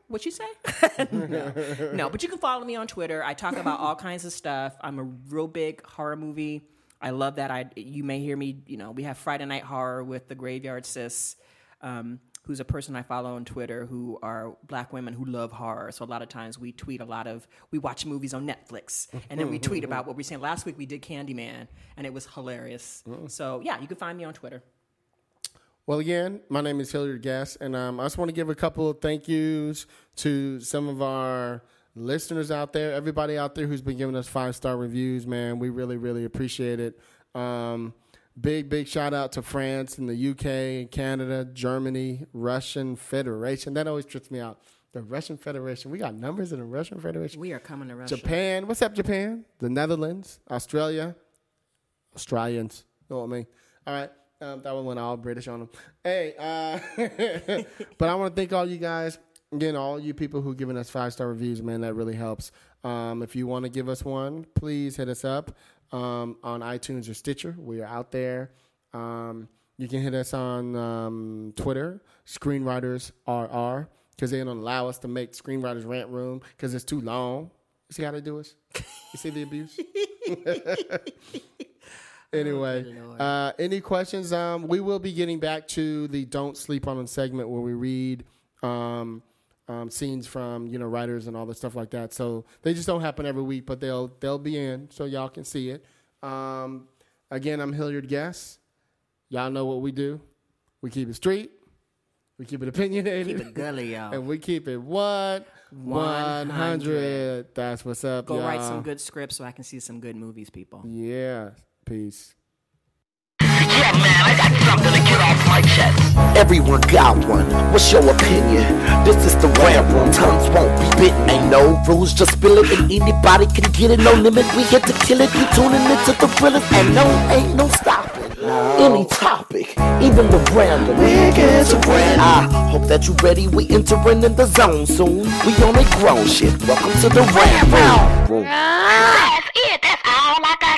What you say? no. no, but you can follow me on Twitter. I talk about all kinds of stuff. I'm a real big horror movie. I love that. I you may hear me. You know, we have Friday Night Horror with the Graveyard Sis. Um, who's a person I follow on Twitter who are black women who love horror. So a lot of times we tweet a lot of we watch movies on Netflix and then we tweet about what we're saying. Last week we did Candyman and it was hilarious. So yeah, you can find me on Twitter. Well, again, my name is Hilliard Guess, and um, I just want to give a couple of thank yous to some of our listeners out there, everybody out there who's been giving us five star reviews, man. We really, really appreciate it. Um, big, big shout out to France and the UK, Canada, Germany, Russian Federation. That always trips me out. The Russian Federation. We got numbers in the Russian Federation. We are coming to Russia. Japan. What's up, Japan? The Netherlands, Australia, Australians. You Know what I mean? All right. Um, that one went all British on them. Hey, uh, but I want to thank all you guys. Again, all you people who giving us five star reviews, man, that really helps. Um, if you want to give us one, please hit us up um, on iTunes or Stitcher. We are out there. Um, you can hit us on um, Twitter, Screenwriters RR, because they don't allow us to make Screenwriters Rant Room because it's too long. You see how they do us? You see the abuse? anyway, uh, any questions? Um, we will be getting back to the "Don't Sleep on Them" segment where we read um, um, scenes from you know writers and all the stuff like that. So they just don't happen every week, but they'll they'll be in so y'all can see it. Um, again, I'm Hilliard Guess. Y'all know what we do. We keep it street. We keep it opinionated. Keep it gully, y'all. And we keep it what? 100. 100. That's what's up, Go y'all. write some good scripts so I can see some good movies, people. Yeah. Peace. Yeah, man, I got something to get off my chest. Everyone got one. What's your opinion? This is the rant room. Tongues won't be bitten. Ain't no rules, just spill it, and anybody can get it. No limit. We here to kill it. You tuning into the thrillers, and no, ain't no stopping. Any topic, even the random. Niggas random. I hope that you ready. We entering in the zone soon. We on a grown shit. Welcome to the rant room. That's it. That's all I got